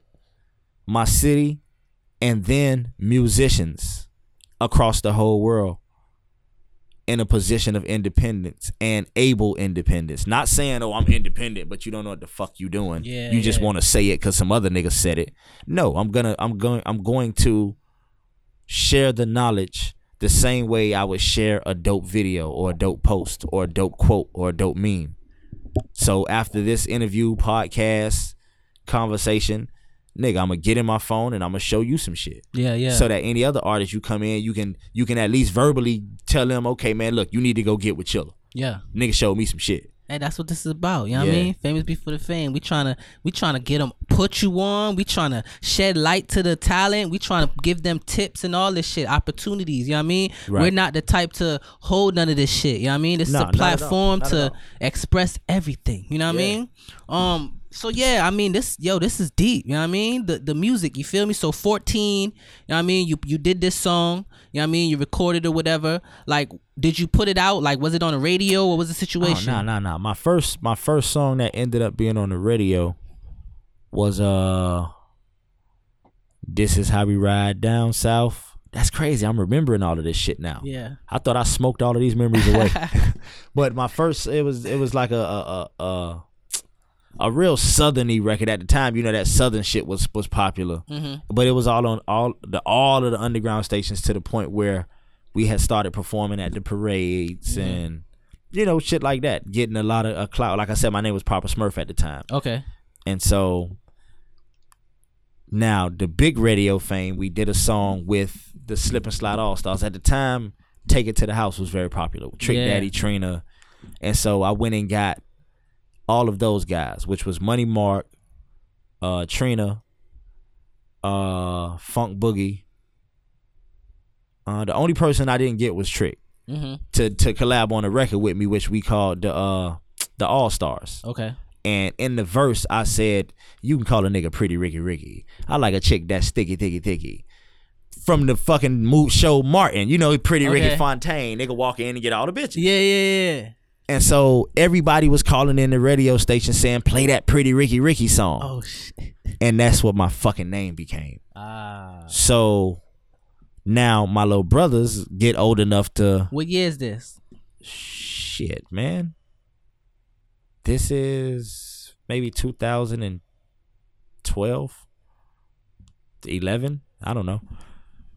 my city and then musicians across the whole world in a position of independence and able independence. Not saying, oh, I'm independent, but you don't know what the fuck you doing. Yeah, you just yeah. want to say it because some other nigga said it. No, I'm gonna, I'm going, I'm going to share the knowledge the same way I would share a dope video or a dope post or a dope quote or a dope meme. So after this interview, podcast, conversation, nigga, I'm gonna get in my phone and I'm gonna show you some shit Yeah, yeah. so that any other artist you come in, you can you can at least verbally tell them, okay, man, look, you need to go get with Chilla. yeah. Nigga showed me some shit. Hey, that's what this is about. You know what I mean? Famous before the fame. We trying to we trying to get them, put you on. We trying to shed light to the talent. We trying to give them tips and all this shit, opportunities. You know what I mean? Right. We're not the type to hold none of this shit. You know what I mean? This No, is a platform to express everything. You know what I mean? Um. So yeah, I mean this, yo, this is deep. You know what I mean? The the music, you feel me? So fourteen, you know what I mean? You you did this song. You know what I mean? You recorded or whatever. Like, did you put it out? Like, was it on the radio? What was the situation? nah, nah, nah. My first, my first song that ended up being on the radio was uh, "This Is How We Ride Down South." That's crazy. I'm remembering all of this shit now. Yeah. I thought I smoked all of these memories away. (laughs) (laughs) but my first, it was, it was like a a a, a, a real southerny record at the time. You know that southern shit was was popular, mm-hmm. but it was all on all the all of the underground stations to the point where we had started performing at the parades mm-hmm. and you know shit like that, getting a lot of a clout. Like I said, my name was Papa Smurf at the time, Okay. and so now the big radio fame, we did a song with the Slip and Slide All Stars at the time. Take It to the House was very popular. Trick Yeah. Daddy, Trina, and so I went and got all of those guys, which was Money Mark, uh, Trina, uh, Funk Boogie. Uh, the only person I didn't get was Trick Mm-hmm. to to collab on a record with me, which we called the uh the All Stars. Okay. And in the verse, I said, "You can call a nigga pretty Ricky Ricky. I like a chick that's sticky, thicky, thicky." From the fucking mood show Martin, you know, pretty Ricky Okay. Fontaine. Nigga walk in and get all the bitches. Yeah, yeah, yeah. And so everybody was calling in the radio station saying, "Play that pretty Ricky Ricky song." Oh shit. And that's what my fucking name became. Ah. So now my little brothers get old enough to What year is this? shit, man. This is maybe 2012, 11. I don't know.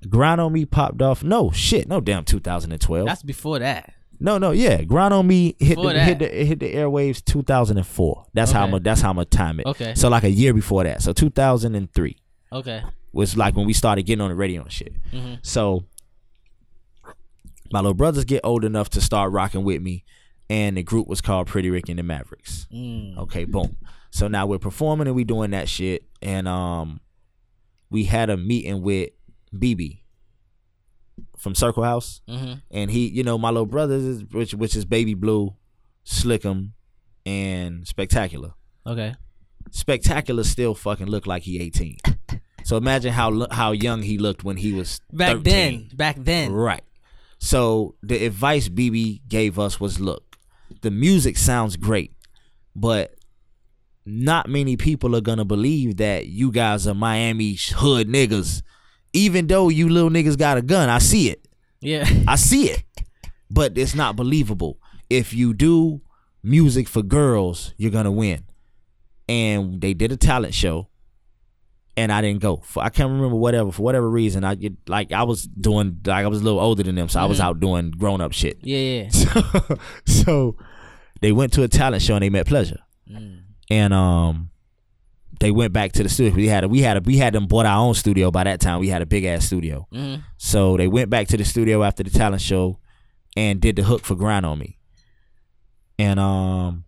Grind on Me popped off. No shit, no damn 2012. That's before that. No, no, yeah. Grind on Me hit the, hit the hit the airwaves 2004. That's how Okay. I'm that's how I'm gonna time it. Okay. So like a year before that. So 2003 Okay. was like when we started getting on the radio and shit. Mhm. So my little brothers get old enough to start rocking with me, and the group was called Pretty Rick and the Mavericks. Mm. Okay, boom. So now we're performing and we doing that shit, and um, we had a meeting with BB from Circle House, Mhm. and he, you know, my little brothers, is, which which is Baby Blue, Slick'em, and Spectacular. Okay. Spectacular still fucking look like he 18. (laughs) So imagine how how young he looked when he was Back 13. then. Back then. Right. So the advice BB gave us was look, the music sounds great, but not many people are gonna believe that you guys are Miami hood niggas. Even though you little niggas got a gun, I see it. Yeah. I see it. But it's not believable. If you do music for girls, you're gonna win. And they did a talent show, and I didn't go. For, I can't remember whatever for whatever reason. I get like I was doing like I was a little older than them, so I was out doing grown up shit. Yeah. Yeah. (laughs) So, so they went to a talent show and they met Pleasure, and um, they went back to the studio. We had a, we had a, we had them bought our own studio by that time. We had a big ass studio. Mhm. So they went back to the studio after the talent show and did the hook for Grind on Me. And um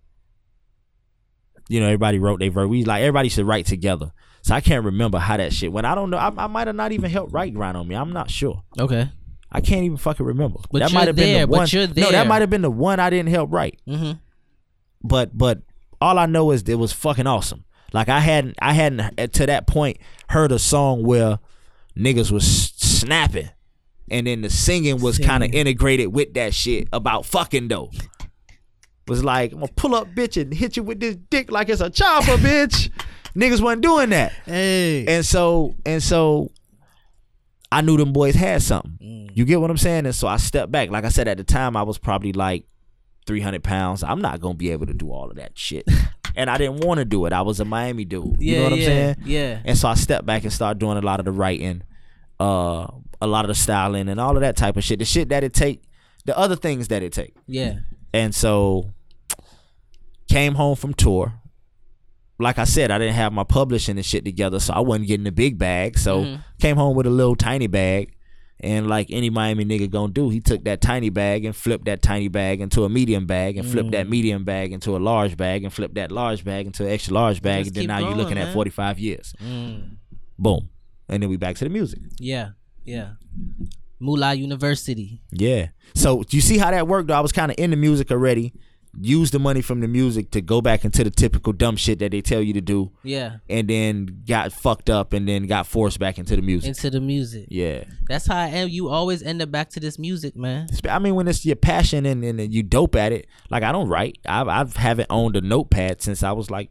you know, everybody wrote their verse. we like everybody should write together. So I can't remember how that shit went. I don't know. I, I might have not even helped write Grind on Me. I'm not sure. Okay. I can't even fucking remember. But that might have been the but one. No, that might have been the one I didn't help write. Mhm. But but all I know is it was fucking awesome. Like I hadn't I hadn't uh, to that point heard a song where niggas was snapping, and then the singing was kind of integrated with that shit about fucking though. Was like I'm gonna pull up bitch and hit you with this dick like it's a chopper, bitch. (laughs) Niggas wasn't doing that. Hey. And so and so I knew them boys had something. You get what I'm saying? And so I stepped back. Like I said, at the time I was probably like 300 pounds. I'm not gonna be able to do all of that shit. (laughs) and I didn't want to do it. I was a Miami dude. You yeah. know what I'm yeah, saying? Yeah. And so I stepped back and started doing a lot of the writing, uh, a lot of the styling and all of that type of shit. The shit that it take, the other things that it take. Yeah. And so came home from tour. Like I said, I didn't have my publishing and shit together, so I wasn't getting the big bag. So Mhm. came home with a little tiny bag And like any Miami nigga gonna do, he took that tiny bag and flipped that tiny bag into a medium bag and flipped Mm. that medium bag into a large bag and flipped that large bag into an extra large bag. Just and then now you're looking at 45 years. Mm. Boom. And then we back to the music. Yeah, yeah. Moolah University. Yeah. So you see how that worked? Though? I was kind of in the music already. Used the money from the music to go back into the typical dumb shit that they tell you to do, Yeah, and then got fucked up, and then got forced back into the music. into the music. yeah. That's how I am. You always end up back to this music, man. I mean, when it's your passion and, and you dope at it, like I don't write. I I haven't owned a notepad since I was like,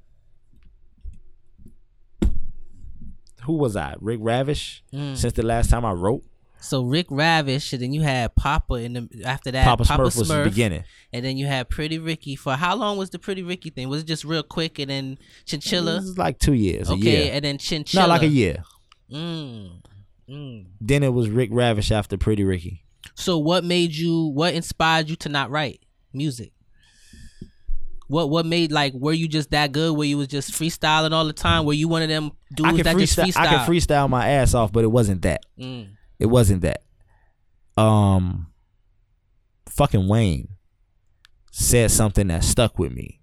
who was I? Rick Ravish. Mm. Since the last time I wrote, So Rick Ravish, and then you had Papa in the after that. Papa, Smurf was the beginning. and then you had Pretty Ricky. For how long was the Pretty Ricky thing? Was it just real quick, and then Chinchilla? This is like two years, a Okay, and then Chinchilla. not like a year. Mm. Mm. Then it was Rick Ravish after Pretty Ricky. So what made you? What inspired you to not write music? What what made like were you just that good? Where you was just freestyling all the time? Were you one of them dudes that just freestyle. I can freestyle my ass off, but it wasn't that. Mm. It wasn't that. Um, fucking Wayne said something that stuck with me.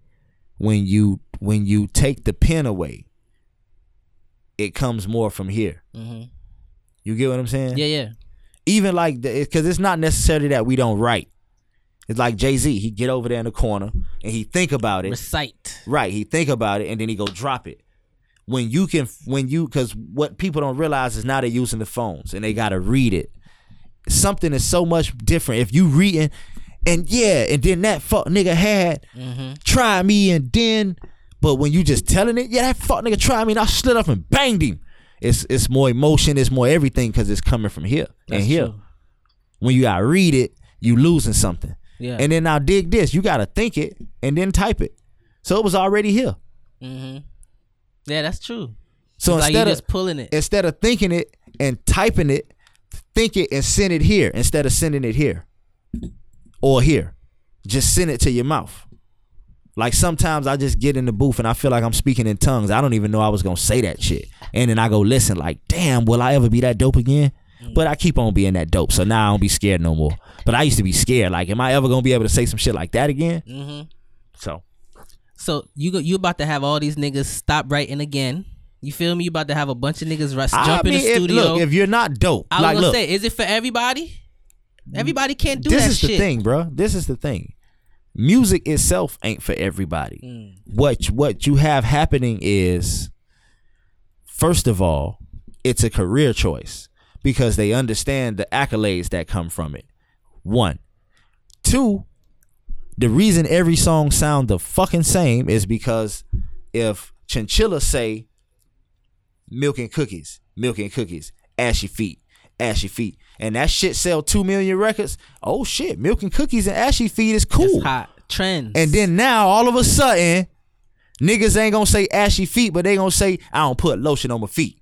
When you when you take the pen away, it comes more from here. hmm You get what I'm saying? Yeah, yeah. Even like because it's not necessarily that we don't write. It's like Jay Z. He get over there in the corner and he think about it. Recite. Right. He think about it and then he go drop it. When you can, when you, because what people don't realize is now they're using the phones and they gotta read it. Something is so much different if you reading, and yeah, and then that fuck nigga had Mm-hmm. try me and then, but when you just telling it, yeah, that fuck nigga tried me and I slid up and banged him. It's it's more emotion, it's more everything because it's coming from here and here. true. When you gotta read it, you losing something. Yeah. And then now dig this, you gotta think it and then type it. So it was already here. mm-hmm. Yeah, that's true. So It's like instead just of pulling it. instead of thinking it and typing it, think it and send it here instead of sending it here or here. Just send it to your mouth. Like sometimes I just get in the booth and I feel like I'm speaking in tongues. I don't even know I was gonna say that shit. And then I go listen, like, damn, will I ever be that dope again? But I keep on being that dope. So now I don't be scared no more. But I used to be scared. Like, am I ever gonna be able to say some shit like that again? Mm-hmm. So So you go, you about to have all these niggas stop writing again. You feel me? You about to have a bunch of niggas rush, I jump in mean, the if- studio. look, if you're not dope, I was like, gonna look, say, is it for everybody? Everybody can't do this is shit. the thing, bro. This is the thing. Music itself ain't for everybody. Mm. What what you have happening is, first of all, it's a career choice because they understand the accolades that come from it. One, two. The reason every song sound the fucking same is because if Chinchilla say milk and cookies, milk and cookies, ashy feet, ashy feet, and that shit sell two million records. Oh shit, milk and cookies and ashy feet is cool. It's hot trends. And then now all of a sudden, niggas ain't gonna say ashy feet, but they gonna say I don't put lotion on my feet.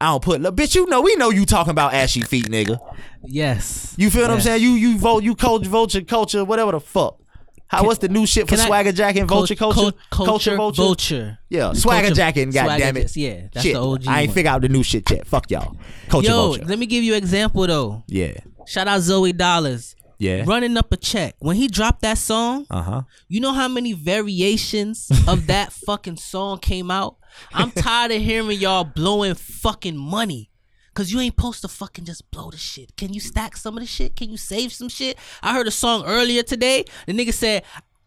I don't put lo- bitch. You know we know you talking about ashy feet, nigga. yes, You feel what I'm saying? You you vote you culture vulture culture whatever the fuck. How what's the new shit for swagger jacket and vulture Cul- culture cul- culture, vulture? vulture. Yeah, swagger jacket. and swagger goddamn it. Yeah, that's shit. the OG. I ain't one. figure out the new shit yet. Fuck y'all. Culture Yo, vulture. let me give you an example though. Yeah. Shout out Zoey Dollaz. Yeah. Running up a check. When he dropped that song, Uh huh. you know how many variations of (laughs) that fucking song came out? I'm tired of hearing y'all blowing fucking money. Cause you ain't supposed to fucking just blow the shit. Can you stack some of the shit? Can you save some shit? I heard a song earlier today. The nigga said,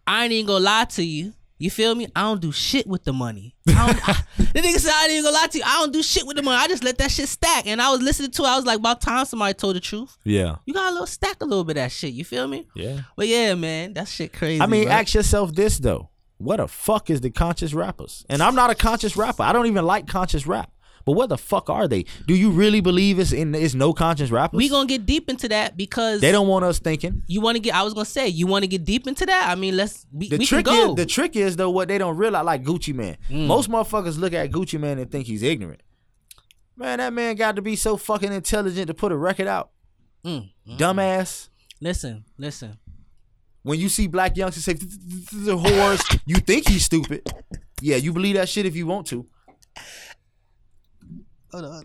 I ain't even gonna lie to you. You feel me? I don't do shit with the money. I don't, I- (laughs) the nigga said, I ain't even gonna lie to you. I don't do shit with the money. I just let that shit stack. And I was listening to it. I was like, about time somebody told the truth. Yeah. You got a little stack a little bit of that shit. You feel me? Yeah. But yeah, man, that shit crazy. I mean, bro. ask yourself this though: What the fuck is the conscious rappers? And I'm not a conscious rapper. I don't even like conscious rap. But what the fuck are they? Do you really believe it's in it's no conscience rappers? we gonna get deep into that because they don't want us thinking. You want to get? I was gonna say you want to get deep into that. I mean, let's we, The we trick can go. is the trick is though what they don't realize like Gucci Mane. Mm. Most motherfuckers look at Gucci Mane and think he's ignorant. Man, that man got to be so fucking intelligent to put a record out. Mm, Dumbass. listen, listen. When you see black youngsters say the whores, (laughs) you think he's stupid. Yeah, you believe that shit if you want to. Hold on.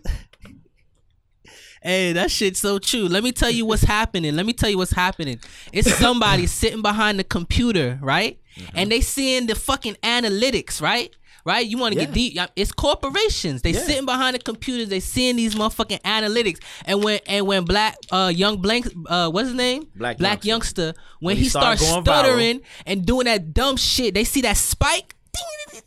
Hey, that shit's so true. Let me tell you what's happening. Let me tell you what's happening. It's somebody (coughs) sitting behind the computer, right? And they seeing the fucking analytics, right? Right? You want to Yeah. get deep. It's corporations. They Yeah. sitting behind the computers. They seeing these motherfucking analytics. And when and when black uh young blank uh what's his name? Black Blac Youngsta. when, When he he start starts going viral. stuttering and doing that dumb shit, they see that spike. ding,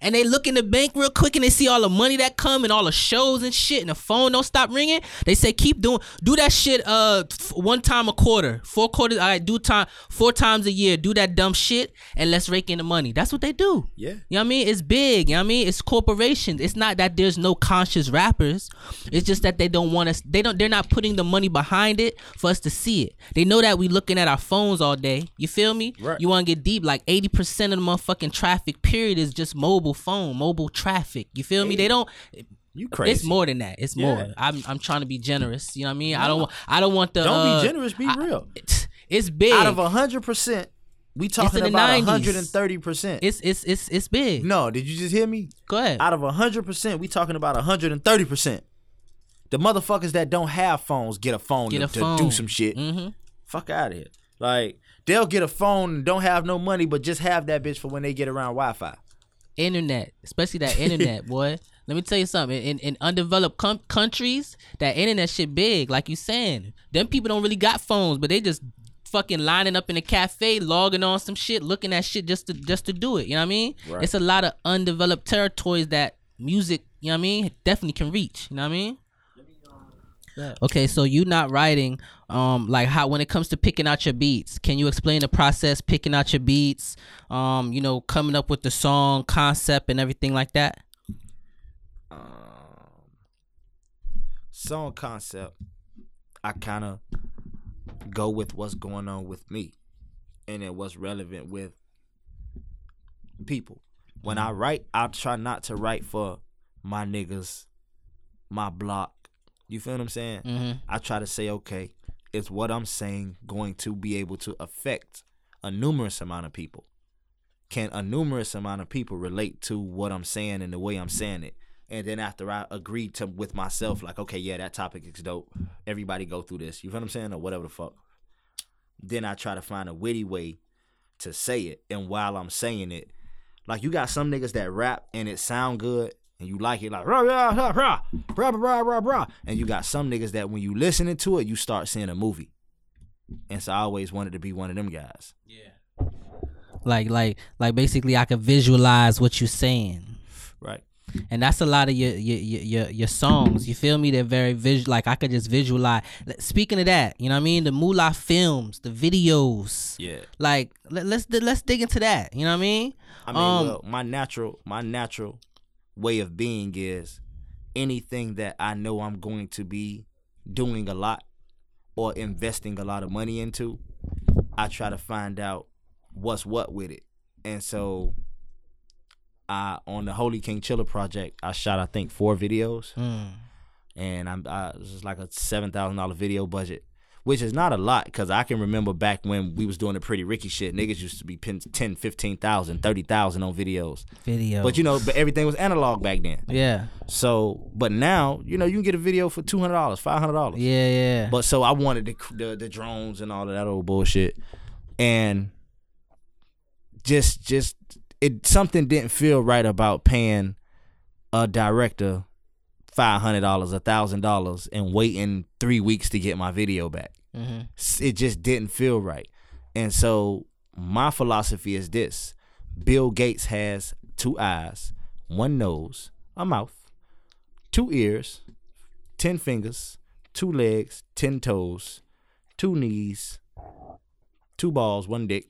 and they look in the bank real quick and they see all the money that come and all the shows and shit and the phone don't stop ringing. They say keep doing do that shit uh f- one time a quarter, four quarters. All right, do time four times a year. Do that dumb shit and let's rake in the money. That's what they do. Yeah. You know what I mean? It's big. You know what I mean? It's corporations. It's not that there's no conscious rappers. It's just that they don't want us. They don't. They're not putting the money behind it for us to see it. They know that we looking at our phones all day. You feel me? Right. You want to get deep? Like eighty percent of the motherfucking traffic period is just mobile phone, mobile traffic. You feel me? They don't. You crazy. It's more than that. It's more. I'm I'm trying to be generous. You know what I mean? I don't want. I don't want the. Don't be uh, generous, be real. It's, (laughs) it's big. Out of hundred percent, we talking about 90s. hundred and thirty percent. it's it's it's it's big. No, did you just hear me? Go ahead. Out of hundred percent, we talking about hundred and thirty percent. The motherfuckers that don't have phones get a phone, Get to, a to phone. do some shit. Mm-hmm. Fuck out of here. Like they'll get a phone and don't have no money, but just have that bitch for when they get around Wi-Fi. Internet, especially that internet, (laughs) boy. Let me tell you something. In, in undeveloped com- countries, that internet shit big. Like you saying, them people don't really got phones, but they just fucking lining up in a cafe, logging on some shit, looking at shit just to just to do it. You know what I mean? Right. It's a lot of undeveloped territories that music, you know what I mean, definitely can reach. You know what I mean? Okay, so you not writing, um, like how when it comes to picking out your beats, can you explain the process picking out your beats, um, you know, coming up with the song concept and everything like that? Song concept, I kind of go with what's going on with me, and it was relevant with people. When I write, I try not to write for my niggas, my block. You feel what I'm saying? Mm-hmm. I try to say, okay, is what I'm saying going to be able to affect a numerous amount of people? Can a numerous amount of people relate to what I'm saying and the way I'm saying it? And then after I agreed to with myself, like, okay, yeah, that topic is dope. Everybody go through this. You feel what I'm saying? Or whatever the fuck. Then I try to find a witty way to say it. And while I'm saying it, like you got some niggas that rap and it sound good and you like it like rah rah rah rah rah rah rah rah and you got some niggas that when you listening to it you start seeing a movie. And so I always wanted to be one of them guys. Yeah. Like, like, like, basically, I could visualize what you're saying. Right. and that's a lot of your your your your, your songs. You feel me? They're very visual. Like I could just visualize. Speaking of that, you know what I mean? The Moolah films, the videos. Yeah. Like let, let's let's dig into that. You know what I mean? I mean, Um, well, my natural my natural way of being is anything that I know I'm going to be doing a lot or investing a lot of money into, I try to find out what's what with it. And so I on the Holy King Chiller project, I shot I think four videos Mm. and I'm I, it was like a seven thousand dollar video budget, which is not a lot because I can remember back when we was doing the Pretty Ricky shit, niggas used to be pin 10, 15,000, 30,000 on videos. Video. But you know, but everything was analog back then. yeah, So, but now you know you can get a video for two hundred dollars, five hundred dollars. yeah, yeah. But so I wanted the, the the drones and all of that old bullshit, and just just it something didn't feel right about paying a director five hundred dollars, a thousand dollars, and waiting three weeks to get my video back. hmm S- It just didn't feel right, and so my philosophy is this: Bill Gates has two eyes, one nose, a mouth, two ears, ten fingers, two legs, ten toes, two knees, two balls, one dick.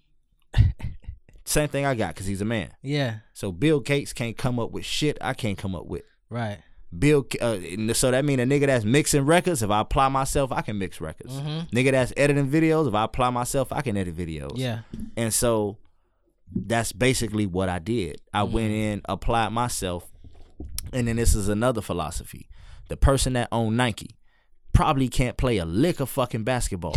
(laughs) Same thing I got because he's a man. Yeah, So Bill Gates can't come up with shit I can't come up with. right. Bill, uh, so that mean a nigga that's mixing records. If I apply myself, I can mix records. Nigga that's editing videos. If I apply myself, I can edit videos. Yeah, And so that's basically what I did. I went in, applied myself, and then this is another philosophy. The person that owned Nike probably can't play a lick of fucking basketball.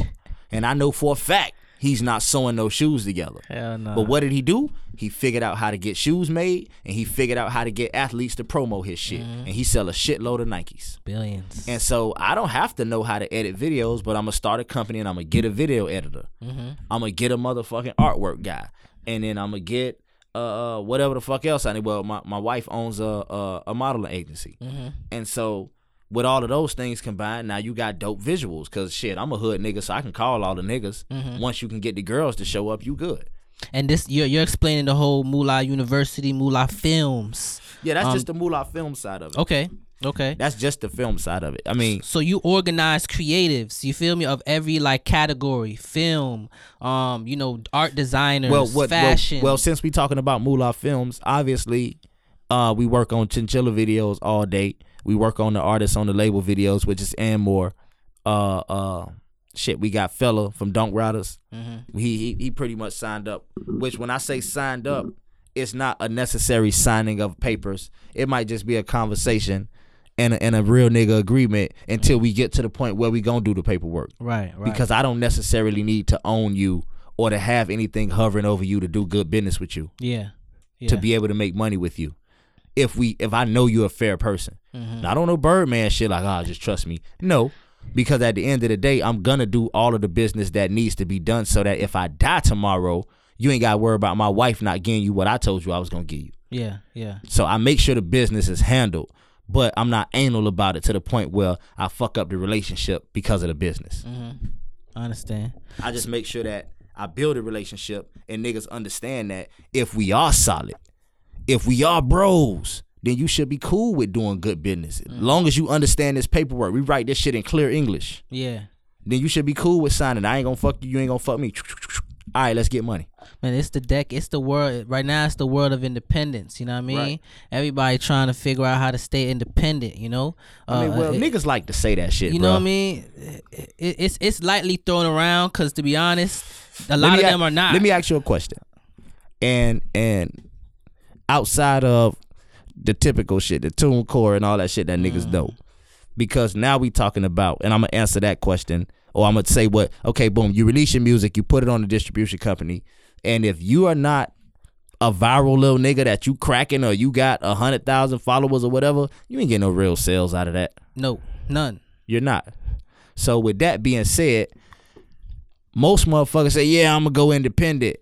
And I know for a fact he's not sewing those shoes together. Hell no. But what did he do? He figured out how to get shoes made, and he figured out how to get athletes to promo his shit, Mm-hmm. and he sell a shitload of Nikes. Billions. And so I don't have to know how to edit videos, but I'm gonna start a company and I'm gonna get a video editor. Mm-hmm. I'm gonna get a motherfucking artwork guy, and then I'm gonna get uh whatever the fuck else I need. Well, my, my wife owns a a, a modeling agency, Mm-hmm. and so with all of those things combined, now you got dope visuals. Cause shit, I'm a hood nigga, so I can call all the niggas. Mm-hmm. Once you can get the girls to show up, you good. And this you're you're explaining the whole Moolah University, Moolah Films. Yeah, that's Um, just the moolah film side of it. Okay. Okay. That's just the film side of it. I mean, So you organize creatives, you feel me, of every like category, film, um, you know, art designers, well, what, fashion. Well, well, since we talking about Moolah Films, obviously, uh, we work on chinchilla videos all day. We work on the artists on the label videos, which is and more. Uh, uh, shit, we got fella from Dunk Riders. Mm-hmm. He, he he pretty much signed up. Which when I say signed up, it's not a necessary signing of papers. It might just be a conversation. And a, and a real nigga agreement until we get to the point where we gonna do the paperwork right, right. because I don't necessarily need to own you or to have anything hovering over you to do good business with you yeah. yeah. to be able to make money with you. If we if I know you're a fair person. Mm-hmm. Now I don't know Birdman shit like ah just trust me. No. Because at the end of the day, I'm gonna do all of the business that needs to be done so that if I die tomorrow, you ain't gotta worry about my wife not getting you what I told you I was gonna give you. Yeah, yeah. So I make sure the business is handled, but I'm not anal about it to the point where I fuck up the relationship because of the business. Mm-hmm. I understand. I just make sure that I build a relationship and niggas understand that if we are solid, if we are bros, then you should be cool with doing good business. As long as you understand this paperwork, we write this shit in clear English. Yeah. Then you should be cool with signing. I ain't gonna fuck you. You ain't gonna fuck me. All right, let's get money. Man, it's the deck. It's the world right now. It's the world of independence. You know what I mean? Right. Everybody trying to figure out how to stay independent. You know. I mean, Uh, well, it- niggas like to say that shit. You know what I mean? It, it- it's it's lightly thrown around because to be honest, a lot of them are not. Let me ask you a question. And and outside of the typical shit, the TuneCore and all that shit that niggas Mm. know. Because now we talking about, and I'm gonna answer that question, or I'm gonna say what, okay, boom, you release your music, you put it on the distribution company, and if you are not a viral little nigga that you cracking or you got a hundred thousand followers or whatever, you ain't getting no real sales out of that. no, none. You're not. So with that being said, most motherfuckers say, "Yeah, I'm gonna go independent,"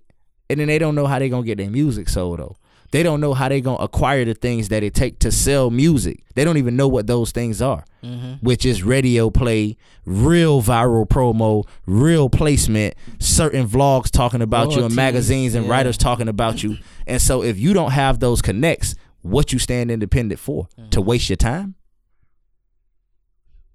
and then they don't know how they gonna get their music sold though. They don't know how they gonna acquire the things that it take to sell music. They don't even know what those things are, mm-hmm. which is radio play, real viral promo, real placement, certain vlogs talking about you Royalties, magazines and yeah. writers talking about you. And so if you don't have those connects, what you stand independent for? To mm-hmm. waste your time?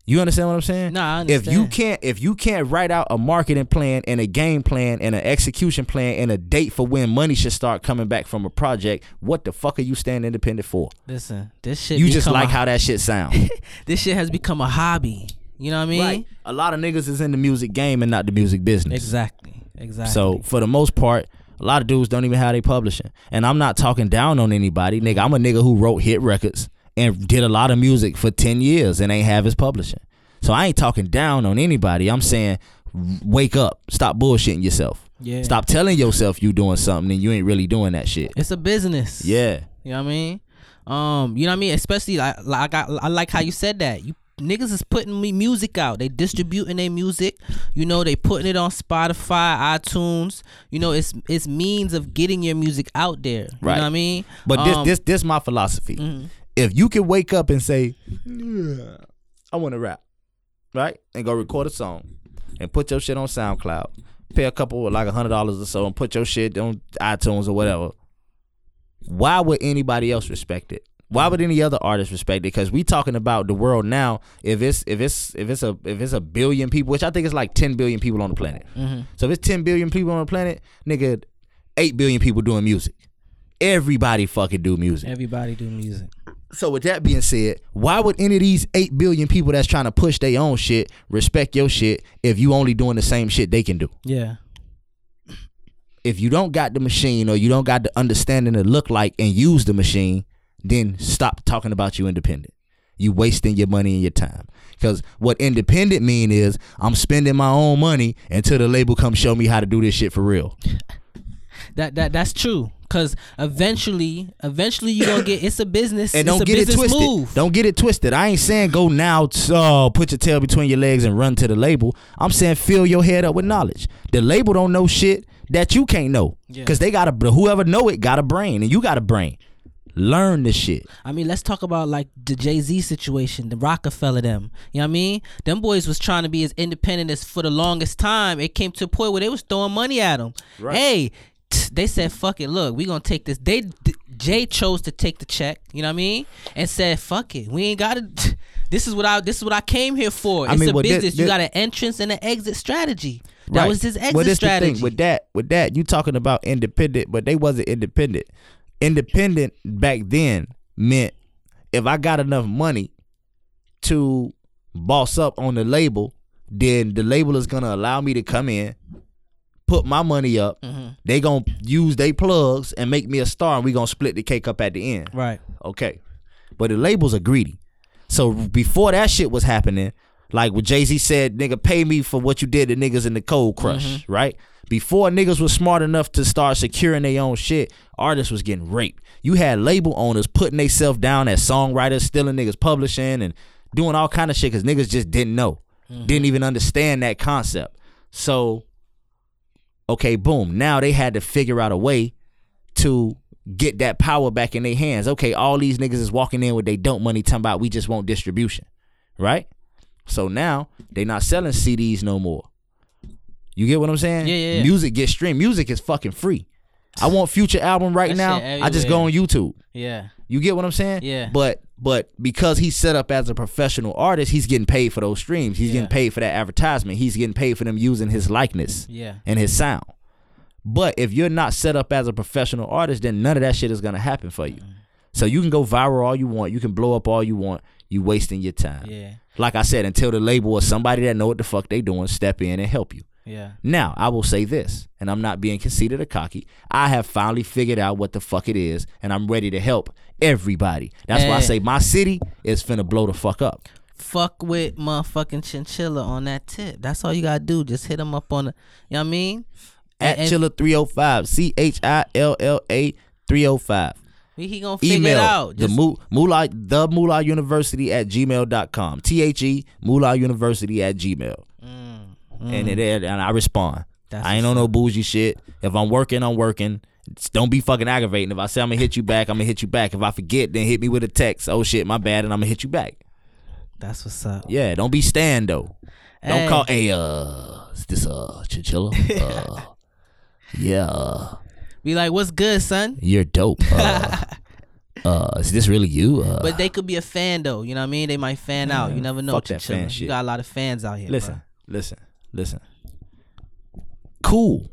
You understand what I'm saying? Nah, I If you can't if you can't write out a marketing plan and a game plan and an execution plan and a date for when money should start coming back from a project, what the fuck are you standing independent for? Listen, this shit. You just like a- how that shit sound. (laughs) this shit has become a hobby. You know what I mean? right. A lot of niggas is in the music game and not the music business. Exactly. Exactly. So for the most part, a lot of dudes don't even have they publishing. And I'm not talking down on anybody, nigga. I'm a nigga who wrote hit records and did a lot of music for 10 years and ain't have his publishing. So I ain't talking down on anybody. I'm saying wake up. Stop bullshitting yourself. yeah, Stop telling yourself you doing something and you ain't really doing that shit. It's a business. Yeah. You know what I mean? Um, you know what I mean? Especially like, like I, I like how you said that. You niggas is putting me music out. They distributing their music. You know, they putting it on Spotify, iTunes. You know, it's it's means of getting your music out there. You Right. know what I mean? But this Um, this this my philosophy. mhm. If you can wake up and say, "Yeah, I want to rap, right, and go record a song, and put your shit on SoundCloud, pay a couple like a hundred dollars or so, and put your shit on iTunes or whatever. Why would anybody else respect it? Why would any other artist respect it? Because we talking about the world now. If it's if it's if it's a if it's a billion people, which I think is like ten billion people on the planet. Mm-hmm. So if it's ten billion people on the planet, nigga, eight billion people doing music. Everybody fucking do music. everybody do music. So with that being said, why would any of these eight billion people that's trying to push their own shit respect your shit if you only doing the same shit they can do? Yeah. If you don't got the machine or you don't got the understanding to look like and use the machine, then stop talking about you independent. You wasting your money and your time. Because what independent mean is I'm spending my own money until the label come show me how to do this shit for real. (laughs) That that that's true. Cause eventually, eventually you gonna get. It's a business. And it's don't a get it twisted. move. Don't get it twisted. I ain't saying go now, so uh, put your tail between your legs and run to the label. I'm saying fill your head up with knowledge. The label don't know shit that you can't know. Yeah. Cause they got a whoever know it got a brain and you got a brain. Learn the shit. I mean, let's talk about like the Jay Z situation, the Roc-A-Fella them. You know what I mean? Them boys was trying to be as independent as for the longest time. It came to a point where they was throwing money at him. Right. Hey, they said, "Fuck it, look, we gonna take this." They Jay chose to take the check. You know what I mean? And said, "Fuck it, we ain't got to." (laughs) This is what I this is what I came here for. I It's mean, a well, business. you got an entrance and an exit strategy. That Right. was his exit well, this strategy. With that, with that, you talking about independent, but they wasn't independent. Independent back then meant if I got enough money to boss up on the label, then the label is gonna allow me to come in, put my money up. Mm-hmm. They gonna use they plugs and make me a star, and we gonna split the cake up at the end. right. Okay. But the labels are greedy. So before that shit was happening, like what Jay Z said, nigga, pay me for what you did to niggas in the cold crush, right? Before niggas was smart enough to start securing their own shit, artists was getting raped. You had label owners putting themselves down as songwriters, stealing niggas publishing and doing all kind of shit because niggas just didn't know, didn't even understand that concept. So, okay, boom. Now they had to figure out a way to get that power back in their hands. Okay, all these niggas is walking in with they don't money talking about we just want distribution. Right? So now they not selling CDs no more. You get what I'm saying? Yeah, yeah, yeah. Music gets streamed. Music is fucking free. I want future album right That now. I just go on. YouTube. Yeah. You get what I'm saying? Yeah. But but because he's set up as a professional artist, he's getting paid for those streams. He's Yeah. getting paid for that advertisement. He's getting paid for them using his likeness Yeah. and his sound. But if you're not set up as a professional artist, then none of that shit is gonna happen for you. Mm. So you can go viral all you want, you can blow up all you want. You wasting your time. Yeah. Like I said, until the label or somebody that know what the fuck they doing step in and help you. Yeah. Now, I will say this, and I'm not being conceited or cocky. I have finally figured out what the fuck it is, and I'm ready to help everybody. That's why I eh. say my city is finna blow the fuck up. fuck with motherfucking chinchilla on that tip. That's all you gotta do. Just hit him up on the, you know what I mean? At And- Chilla 305, C H I L L A 305. He he gonna figure Email it out. the Just, Mu- Moolah, the Moolah University at gmail.com. T H E Moolah University at gmail. Mm. And it and I respond. Mm. That's I ain't on no bougie shit. If I'm working, I'm working. Just don't be fucking aggravating. If I say I'm gonna hit you back, I'm gonna hit you back. If I forget, then hit me with a text. Oh shit, my bad, and I'm gonna hit you back. that's what's up. Yeah, don't be stand though. Don't Hey. call. Hey, uh, is this uh chinchilla? (laughs) Uh, yeah, uh, Be like, what's good, son? you're dope. Uh, (laughs) uh, is this really you? Uh, But they could be a fan though. You know what I mean? They might fan out. You never know. fuck that fan You got a lot of fans out here. listen, listen, listen. Cool.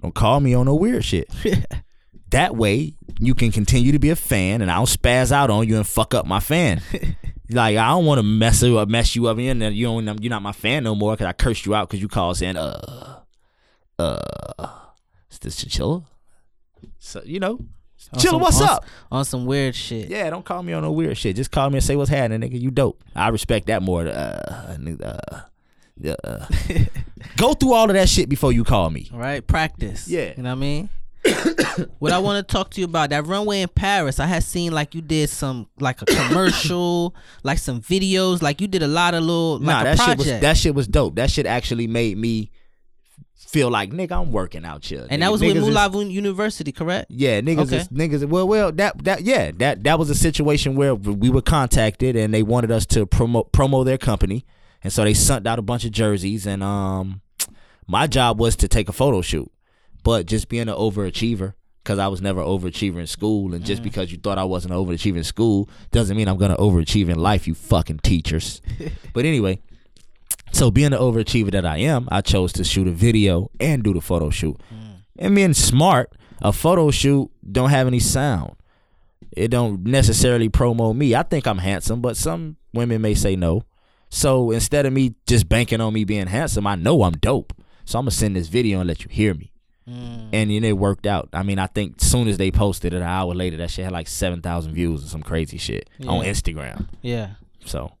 Don't call me on no weird shit. (laughs) that way, you can continue to be a fan, and I don't spaz out on you and fuck up my fan. (laughs) like I don't want to mess you up, mess you up, and then you don't, you're not my fan no more because I cursed you out because you called saying, uh, uh, is this chinchilla? So you know, chilla, some- what's on, up? On some weird shit. Yeah, don't call me on no weird shit. Just call me and say what's happening, nigga. You dope. I respect that more. Uh, uh, uh. Go through all of that shit before you call me. All right, practice. Yeah. You know what I mean? (coughs) what I want to talk to you about that runway in Paris. I had seen like you did some like a (coughs) commercial, like some videos, like you did a lot of little like nah, that shit was that shit was dope. That shit actually made me feel like nigga, I'm working out here. and nigga. that was with Niggas is- Moolah University, correct? Yeah, niggas Okay. is niggas. Well, well, that that yeah, that that was a situation where we were contacted and they wanted us to promote promo their company, and so they sent out a bunch of jerseys, and um, my job was to take a photo shoot, but just being an overachiever. Cause I was never an overachiever in school, and just because you thought I wasn't an overachiever in school doesn't mean I'm gonna overachieve in life. You fucking teachers. (laughs) but anyway, so being the overachiever that I am, I chose to shoot a video and do the photo shoot. And being smart, a photo shoot don't have any sound. It don't necessarily promo me. I think I'm handsome, but some women may say no. So instead of me just banking on me being handsome, I know I'm dope. So I'm gonna send this video and let you hear me. Mm. And then it worked out. I mean, I think soon as they posted it, an hour later, that shit had like seven thousand views or some crazy shit on Instagram. Yeah. So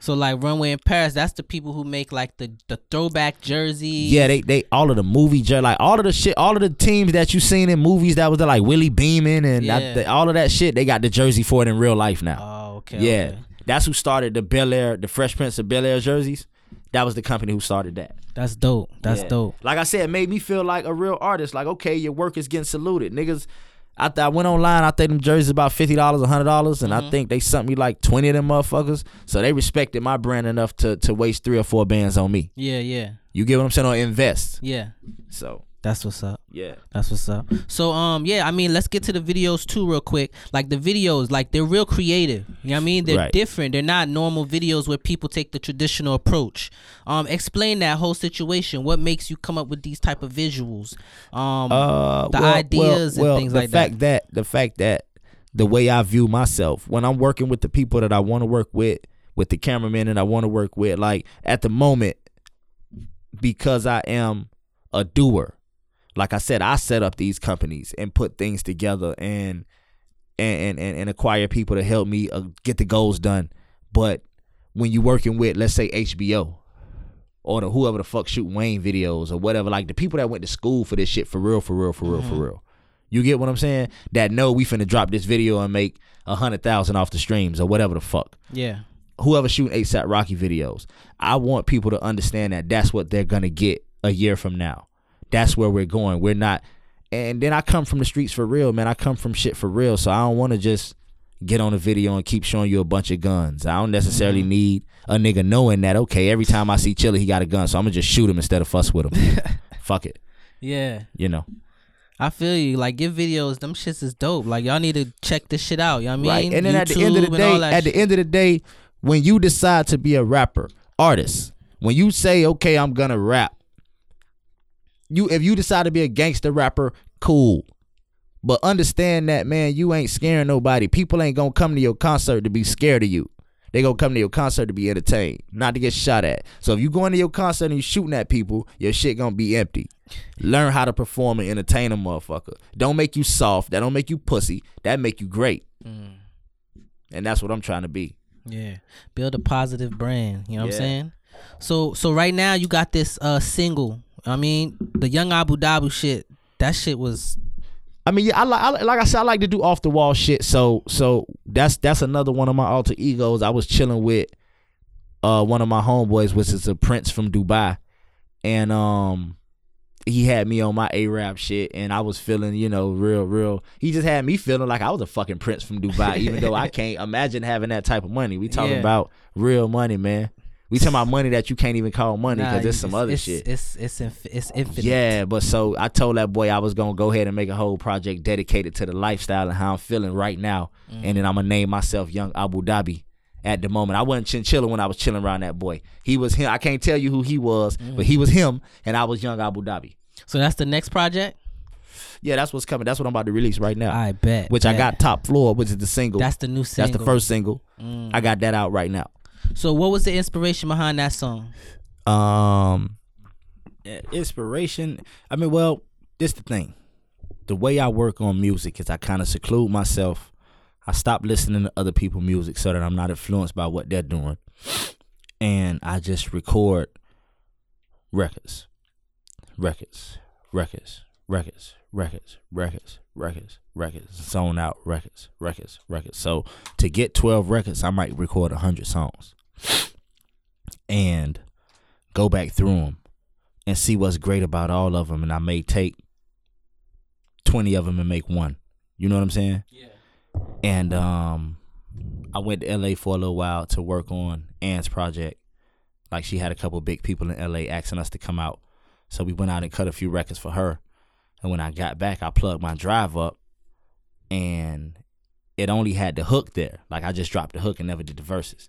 So like Runway in Paris, that's the people who make like the the throwback jerseys. yeah, they they all of the movie jer- like all of the shit, all of the teams that you seen in movies that was like Willie Beamen and that- the- all of that shit. They got the jersey for it in real life now. Oh, okay. yeah, okay. That's who started the Bel Air, the Fresh Prince of Bel Air jerseys. That was the company who started that. That's dope. That's Yeah. dope. Like I said, it made me feel like a real artist. Like, okay, your work is getting saluted. Niggas, I, th- I went online, I think them jerseys about $50, $100, and Mm-hmm. I think they sent me like 20 of them motherfuckers. So they respected my brand enough to, to waste three or four bands on me. Yeah, yeah, You get what I'm saying? Or invest. yeah. So, That's what's up. yeah. That's what's up. So um yeah, I mean let's get to the videos too real quick. Like the videos, like they're real creative. You know what I mean? They're Right. different. They're not normal videos where people take the traditional approach. Um explain that whole situation. What makes you come up with these type of visuals? Um Uh, The well, ideas well, and well, things the like that. fact that. The fact that the way I view myself, when I'm working with the people that I want to work with, with the cameraman and I want to work with, like at the moment, because I am a doer. Like I said, I set up these companies and put things together and and and, and acquire people to help me uh, get the goals done. But when you're working with, let's say HBO or the whoever the fuck shoot Wayne videos or whatever, like the people that went to school for this shit for real, for real, for real, for real. You get what I'm saying? That know we finna drop this video and make a hundred thousand off the streams or whatever the fuck yeah. whoever shooting ASAP Rocky videos, I want people to understand that that's what they're gonna get a year from now. That's where we're going. We're not. And then I come from the streets for real, man. I come from shit for real, so I don't want to just get on a video and keep showing you a bunch of guns. I don't necessarily mm-hmm. need a nigga knowing that. Okay, every time I see Chili, he got a gun, so I'm gonna just shoot him instead of fuss with him. (laughs) Fuck it, Yeah. you know. I feel you. Like give videos, them shits is dope. Like y'all need to check this shit out. You know what I Right. mean? And then at the end of the YouTube day, at the end of the day, when you decide to be a rapper, artist, when you say, okay, I'm gonna rap, you if you decide to be a gangster rapper, cool. But understand that, man, you ain't scaring nobody. People ain't gonna come to your concert to be scared of you. They gonna come to your concert to be entertained, not to get shot at. So if you going to your concert and you shooting at people, your shit gonna be empty. Learn how to perform and entertain a motherfucker. Don't make you soft. That don't make you pussy. That make you great. And that's what I'm trying to be. Yeah. Build a positive brand. You know what I'm saying? So so right now you got this uh single. I mean, the young Abu Dhabi shit, that shit was I mean, yeah, I like, I, like I said, I like to do off the wall shit. So, so that's that's another one of my alter egos. I was chilling with uh one of my homeboys, which is a prince from Dubai, and um he had me on my A-rap shit, and I was feeling, you know, real, real. He just had me feeling like I was a fucking prince from Dubai, even though I (laughs) can't imagine having that type of money. We talking Yeah. about real money, man. We talking about money that you can't even call money because nah, there's some other it's, shit. It's it's inf- it's infinite. Yeah, but so I told that boy I was gonna go ahead and make a whole project dedicated to the lifestyle and how I'm feeling right now, mm. and then I'm gonna name myself Young Abu Dhabi. At the moment, I wasn't chinchilla when I was chilling around that boy. He was him. I can't tell you who he was, mm. but he was him, and I was Young Abu Dhabi. So that's the next project? Yeah, that's what's coming. That's what I'm about to release right now. I bet. which I got top floor, which is the single. That's the new single. That's the first single. Mm. I got that out right now. So what was the inspiration behind that song? Um inspiration. I mean, well, this the thing. The way I work on music is I kind of seclude myself. I stop listening to other people's music so that I'm not influenced by what they're doing. And I just record records. Records. Records. Records. Records. Records. Records. Records. Zone out records. Records. Records. So to get 12 records, I might record 100 songs. And go back through them and see what's great about all of them and I may take 20 of them and make one. You know what I'm saying? Yeah. And um I went to LA for a little while to work on Ann's project. Like she had a couple big people in LA asking us to come out. So we went out and cut a few records for her. And when I got back, I plugged my drive up and it only had the hook there. Like I just dropped the hook and never did the verses.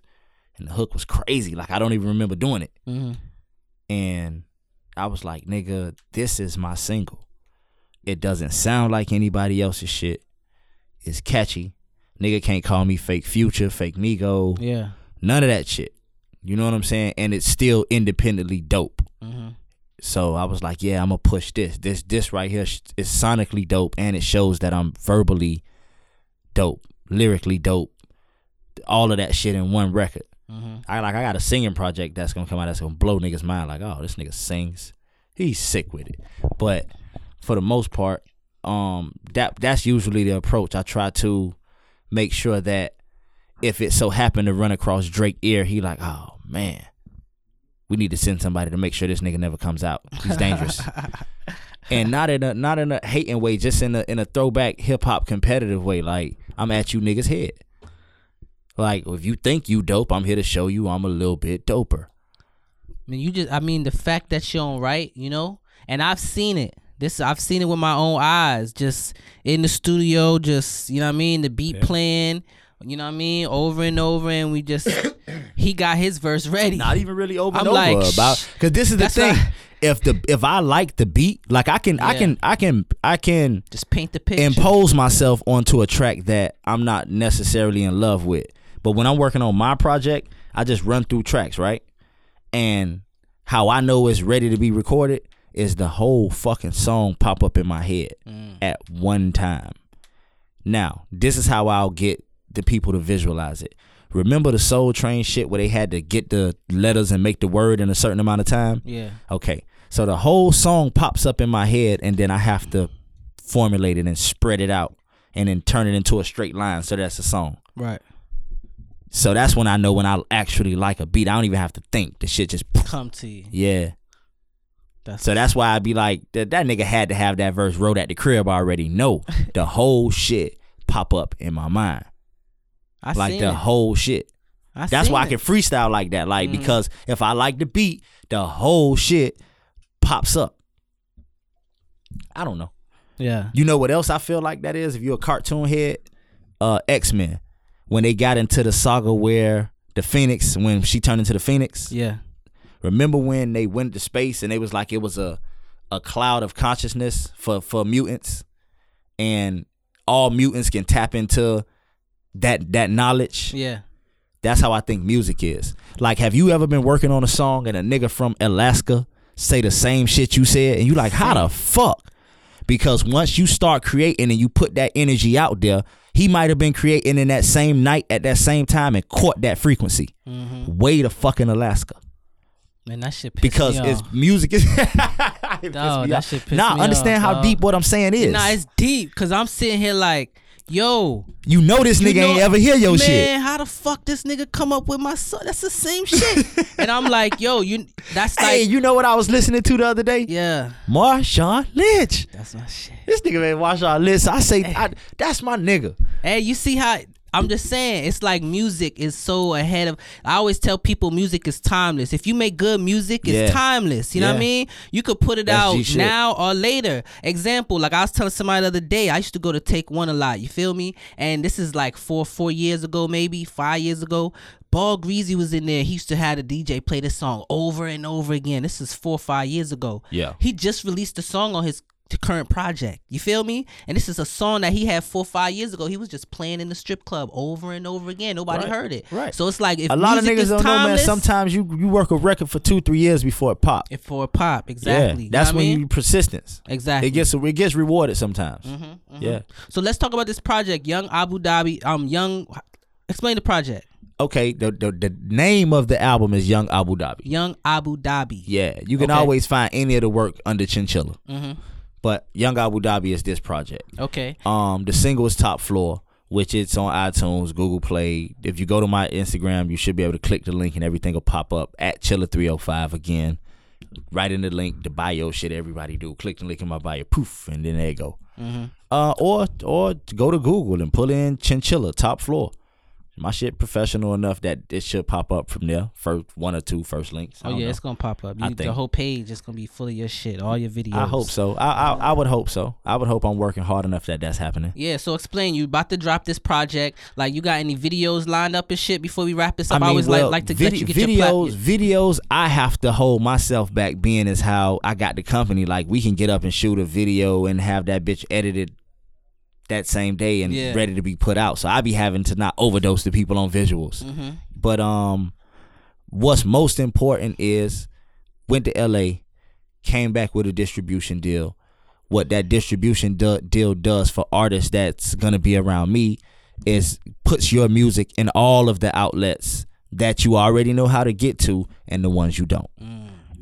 And the hook was crazy. Like I don't even remember doing it. hmm And I was like, nigga, this is my single. It doesn't sound like anybody else's shit. It's catchy. Nigga can't call me fake future, fake Migo, Yeah. none of that shit. You know what I'm saying? And it's still independently dope. hmm So I was like, yeah, I'm gonna push this. This this right here is sonically dope, and it shows that I'm verbally dope, lyrically dope, all of that shit in one record. I like I got a singing project that's gonna come out that's gonna blow niggas mind. Like, oh, this nigga sings. He's sick with it. But for the most part, um, that that's usually the approach. I try to make sure that if it so happened to run across Drake ear, he like, oh man, we need to send somebody to make sure this nigga never comes out. He's dangerous. (laughs) and not in a not in a hating way, just in a in a throwback hip hop competitive way. Like I'm at you niggas head. Like if you think you dope, I'm here to show you I'm a little bit doper. I mean, you just, I mean, the fact that you're on right, you know, and I've seen it. This, I've seen it with my own eyes, just in the studio, just, you know what I mean? The beat playing, you know what I mean? Over and over, and we just, (coughs) he got his verse ready. Not even really over I'm and like, over about because this is the thing. not- if the if I like the beat, like I can I can I can I can just paint the picture. impose myself onto a track that I'm not necessarily in love with. But when I'm working on my project, I just run through tracks, right? And how I know it's ready to be recorded is the whole fucking song pop up in my head mm. at one time. Now, this is how I'll get the people to visualize it. Remember the Soul Train shit where they had to get the letters and make the word in a certain amount of time? yeah. Okay. So the whole song pops up in my head and then I have to formulate it and spread it out and then turn it into a straight line so that's a song. Right. So that's when I know when I actually like a beat. I don't even have to think. The shit just (laughs) Come to you. yeah. That's So that's why I'd be like that, that nigga had to have that verse wrote at the crib already. No, (laughs) the whole shit pop up in my mind. I like the it. whole shit. I That's why I can freestyle like that. Like Mhm. because if I like the beat, the whole shit pops up. I don't know. Yeah. You know what else I feel like that is? If you're a cartoon head, uh X Men. When they got into the saga where the Phoenix, when she turned into the Phoenix. Yeah. Remember when they went to space and they was like it was a a cloud of consciousness for for mutants, and all mutants can tap into that that knowledge. Yeah. That's how I think music is. Like, have you ever been working on a song and a nigga from Alaska say the same shit you said, and you like, how the fuck? Because once you start creating and you put that energy out there, he might have been creating in that same night at that same time and caught that frequency. Mm-hmm. Way to fucking Alaska. Man, that shit Because me it's music is (laughs) It me that off. shit Nah, understand off, how deep what I'm saying is. Nah, it's deep because I'm sitting here like, yo, you know this nigga know- ain't ever hear your man, shit. Man, how the fuck this nigga come up with my son? That's the same shit. (laughs) and I'm like, yo, you. That's like, Hey, you know what I was listening to the other day? yeah, Marshawn Lynch. that's my shit. This nigga man Marshawn Lynch. I say I, that's my nigga. Hey, you see how I'm just saying it's like music is so ahead of I always tell people music is timeless. If you make good music, it's Yeah. timeless. You know what I mean? You could put it That's out G shit. now or later. Example, like I was telling somebody the other day, I used to go to take one a lot, you feel me? And this is like four, four years ago, maybe, five years ago. Ball Greezy was in there. He used to have a DJ play this song over and over again. This is four or five years ago. Yeah. He just released a song on his current project. You feel me? And this is a song that he had four five years ago. He was just playing in the strip club over and over again. Nobody Right, heard it. right. So it's like if A lot of niggas don't know, man. Sometimes you you work a record for two, three years before it pop. for a pop, exactly. Yeah, You that's know when I mean? you persistence. exactly. It gets it gets rewarded sometimes. Mm-hmm, Yeah. So let's talk about this project, Young Abu Dhabi. Um, Young. Explain the project. Okay. The, the the name of the album is Young Abu Dhabi. Young Abu Dhabi. Yeah. You can Okay. always find any of the work under Chinchilla, Mm-hmm. But Young Abu Dhabi is this project. Okay. Um, the single is Top Floor, which it's on iTunes, Google Play. If you go to my Instagram, you should be able to click the link and everything will pop up at Chilla305 again. Right in the link, the bio shit everybody do. Click the link in my bio, poof, and then there you go. Mm-hmm. Uh, or or go to Google and pull in Chinchilla Top Floor. My shit professional enough that it should pop up from there. First one or two first links. Oh yeah, know. it's gonna pop up. I You, the whole page is gonna be full of your shit, all your videos. I hope so. I, I I would hope so. I would hope I'm working hard enough that that's happening. Yeah, so explain. You about to drop this project? Like, you got any videos lined up and shit before we wrap this up? I, mean, always well, like like to vid- let you get videos. videos, I have to hold myself back. Being as how I got the company, like we can get up and shoot a video and have that bitch edited that same day and Yeah. ready to be put out. So I be having to not overdose the people on visuals. Mhm. But um, what's most important is went to LA, came back with a distribution deal. What that distribution do- deal does for artists that's gonna be around me is puts your music in all of the outlets that you already know how to get to and the ones you don't.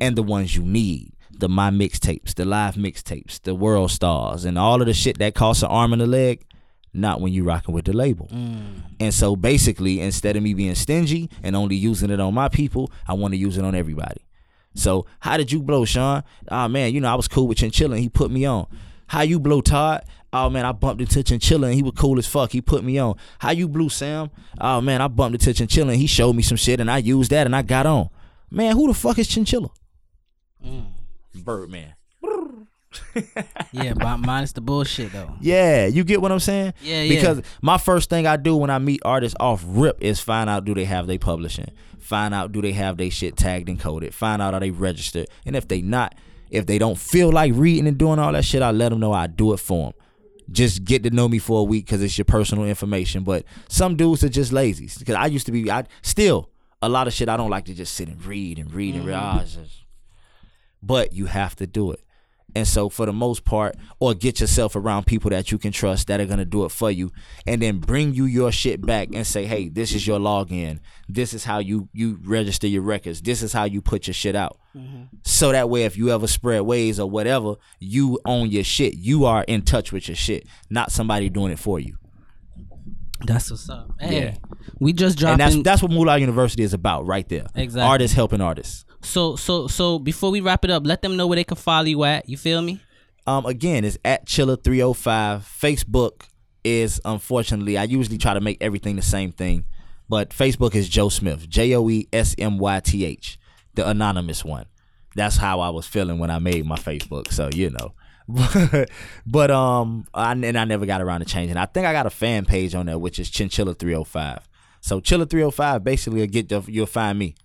And the ones you need. The my mixtapes, the live mixtapes, the world stars, and all of the shit that costs an arm and a leg, not when you rocking with the label. Mm. And so basically, instead of me being stingy and only using it on my people, I want to use it on everybody. So how did you blow, Sean? Oh man, you know I was cool with Chinchilla and he put me on. How you blow, Todd? Oh man, I bumped into Chinchilla and he was cool as fuck. He put me on. How you blew, Sam? Oh man, I bumped into Chinchilla and he showed me some shit and I used that and I got on. Man, who the fuck is Chinchilla? Mm. Birdman. Yeah, but minus the bullshit though. Yeah, you get what I'm saying? Yeah, yeah. Because my first thing I do when I meet artists off rip is find out do they have they publishing, find out do they have they shit tagged and coded, find out are they registered, and if they not, if they don't feel like reading and doing all that shit, I let them know I do it for them. Just get to know me for a week because it's your personal information. But some dudes are just lazy. Because I used to be, I still a lot of shit I don't like to just sit and read and read and read. Ah, it's just- but you have to do it. And so for the most part, or get yourself around people that you can trust that are gonna do it for you, and then bring you your shit back and say, hey, this is your login. This is how you you register your records. This is how you put your shit out. Mm-hmm. So that way, if you ever spread ways or whatever, you own your shit. You are in touch with your shit, not somebody doing it for you. That's what's up. Hey, Yeah. we just And dropping. that's that's what Moolah University is about, right there. Exactly. Artists helping artists. So so so before we wrap it up, let them know where they can follow you at. You feel me? Um, again, it's at Chilla305. Facebook is unfortunately, I usually try to make everything the same thing, but Facebook is Joe Smith, J O E S M Y T H, the anonymous one. That's how I was feeling when I made my Facebook. So you know, (laughs) but um, I, and I never got around to changing. I think I got a fan page on there, which is Chinchilla305. So Chilla305 basically will get the, you'll find me.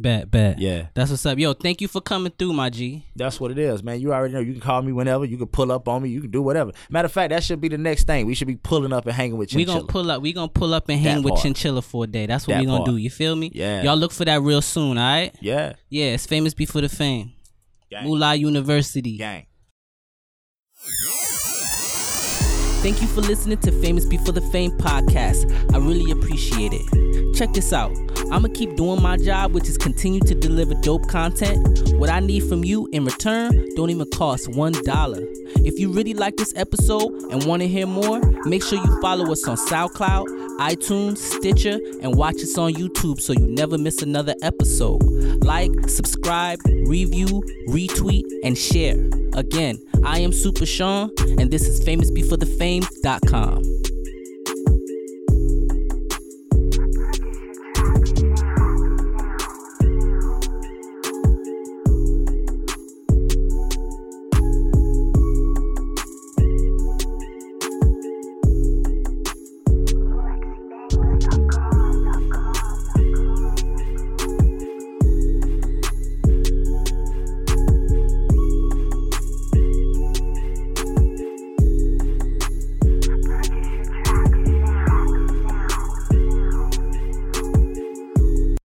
Bet, bet. Yeah. That's what's up. Yo, thank you for coming through, my G. That's what it is, man. You already know. You can call me whenever. You can pull up on me. You can do whatever. Matter of fact, that should be the next thing. We should be pulling up and hanging with We Chinchilla. gonna pull up. We gonna pull up and hang That with part. Chinchilla for a day. That's what That we gonna part. do. You feel me? Yeah. Y'all look for that real soon. All right. yeah, Yeah, it's famous before the fame. gang, Moolah University. gang. Thank you for listening to Famous Before the Fame podcast. I really appreciate it. Check this out. I'm gonna keep doing my job, which is continue to deliver dope content. What I need from you in return don't even cost one dollar. If you really like this episode and want to hear more, make sure you follow us on SoundCloud, iTunes, Stitcher, and watch us on YouTube so you never miss another episode. Like, subscribe, review, retweet, and share. Again, I am Super Sean, and this is famousbeforethefame.com.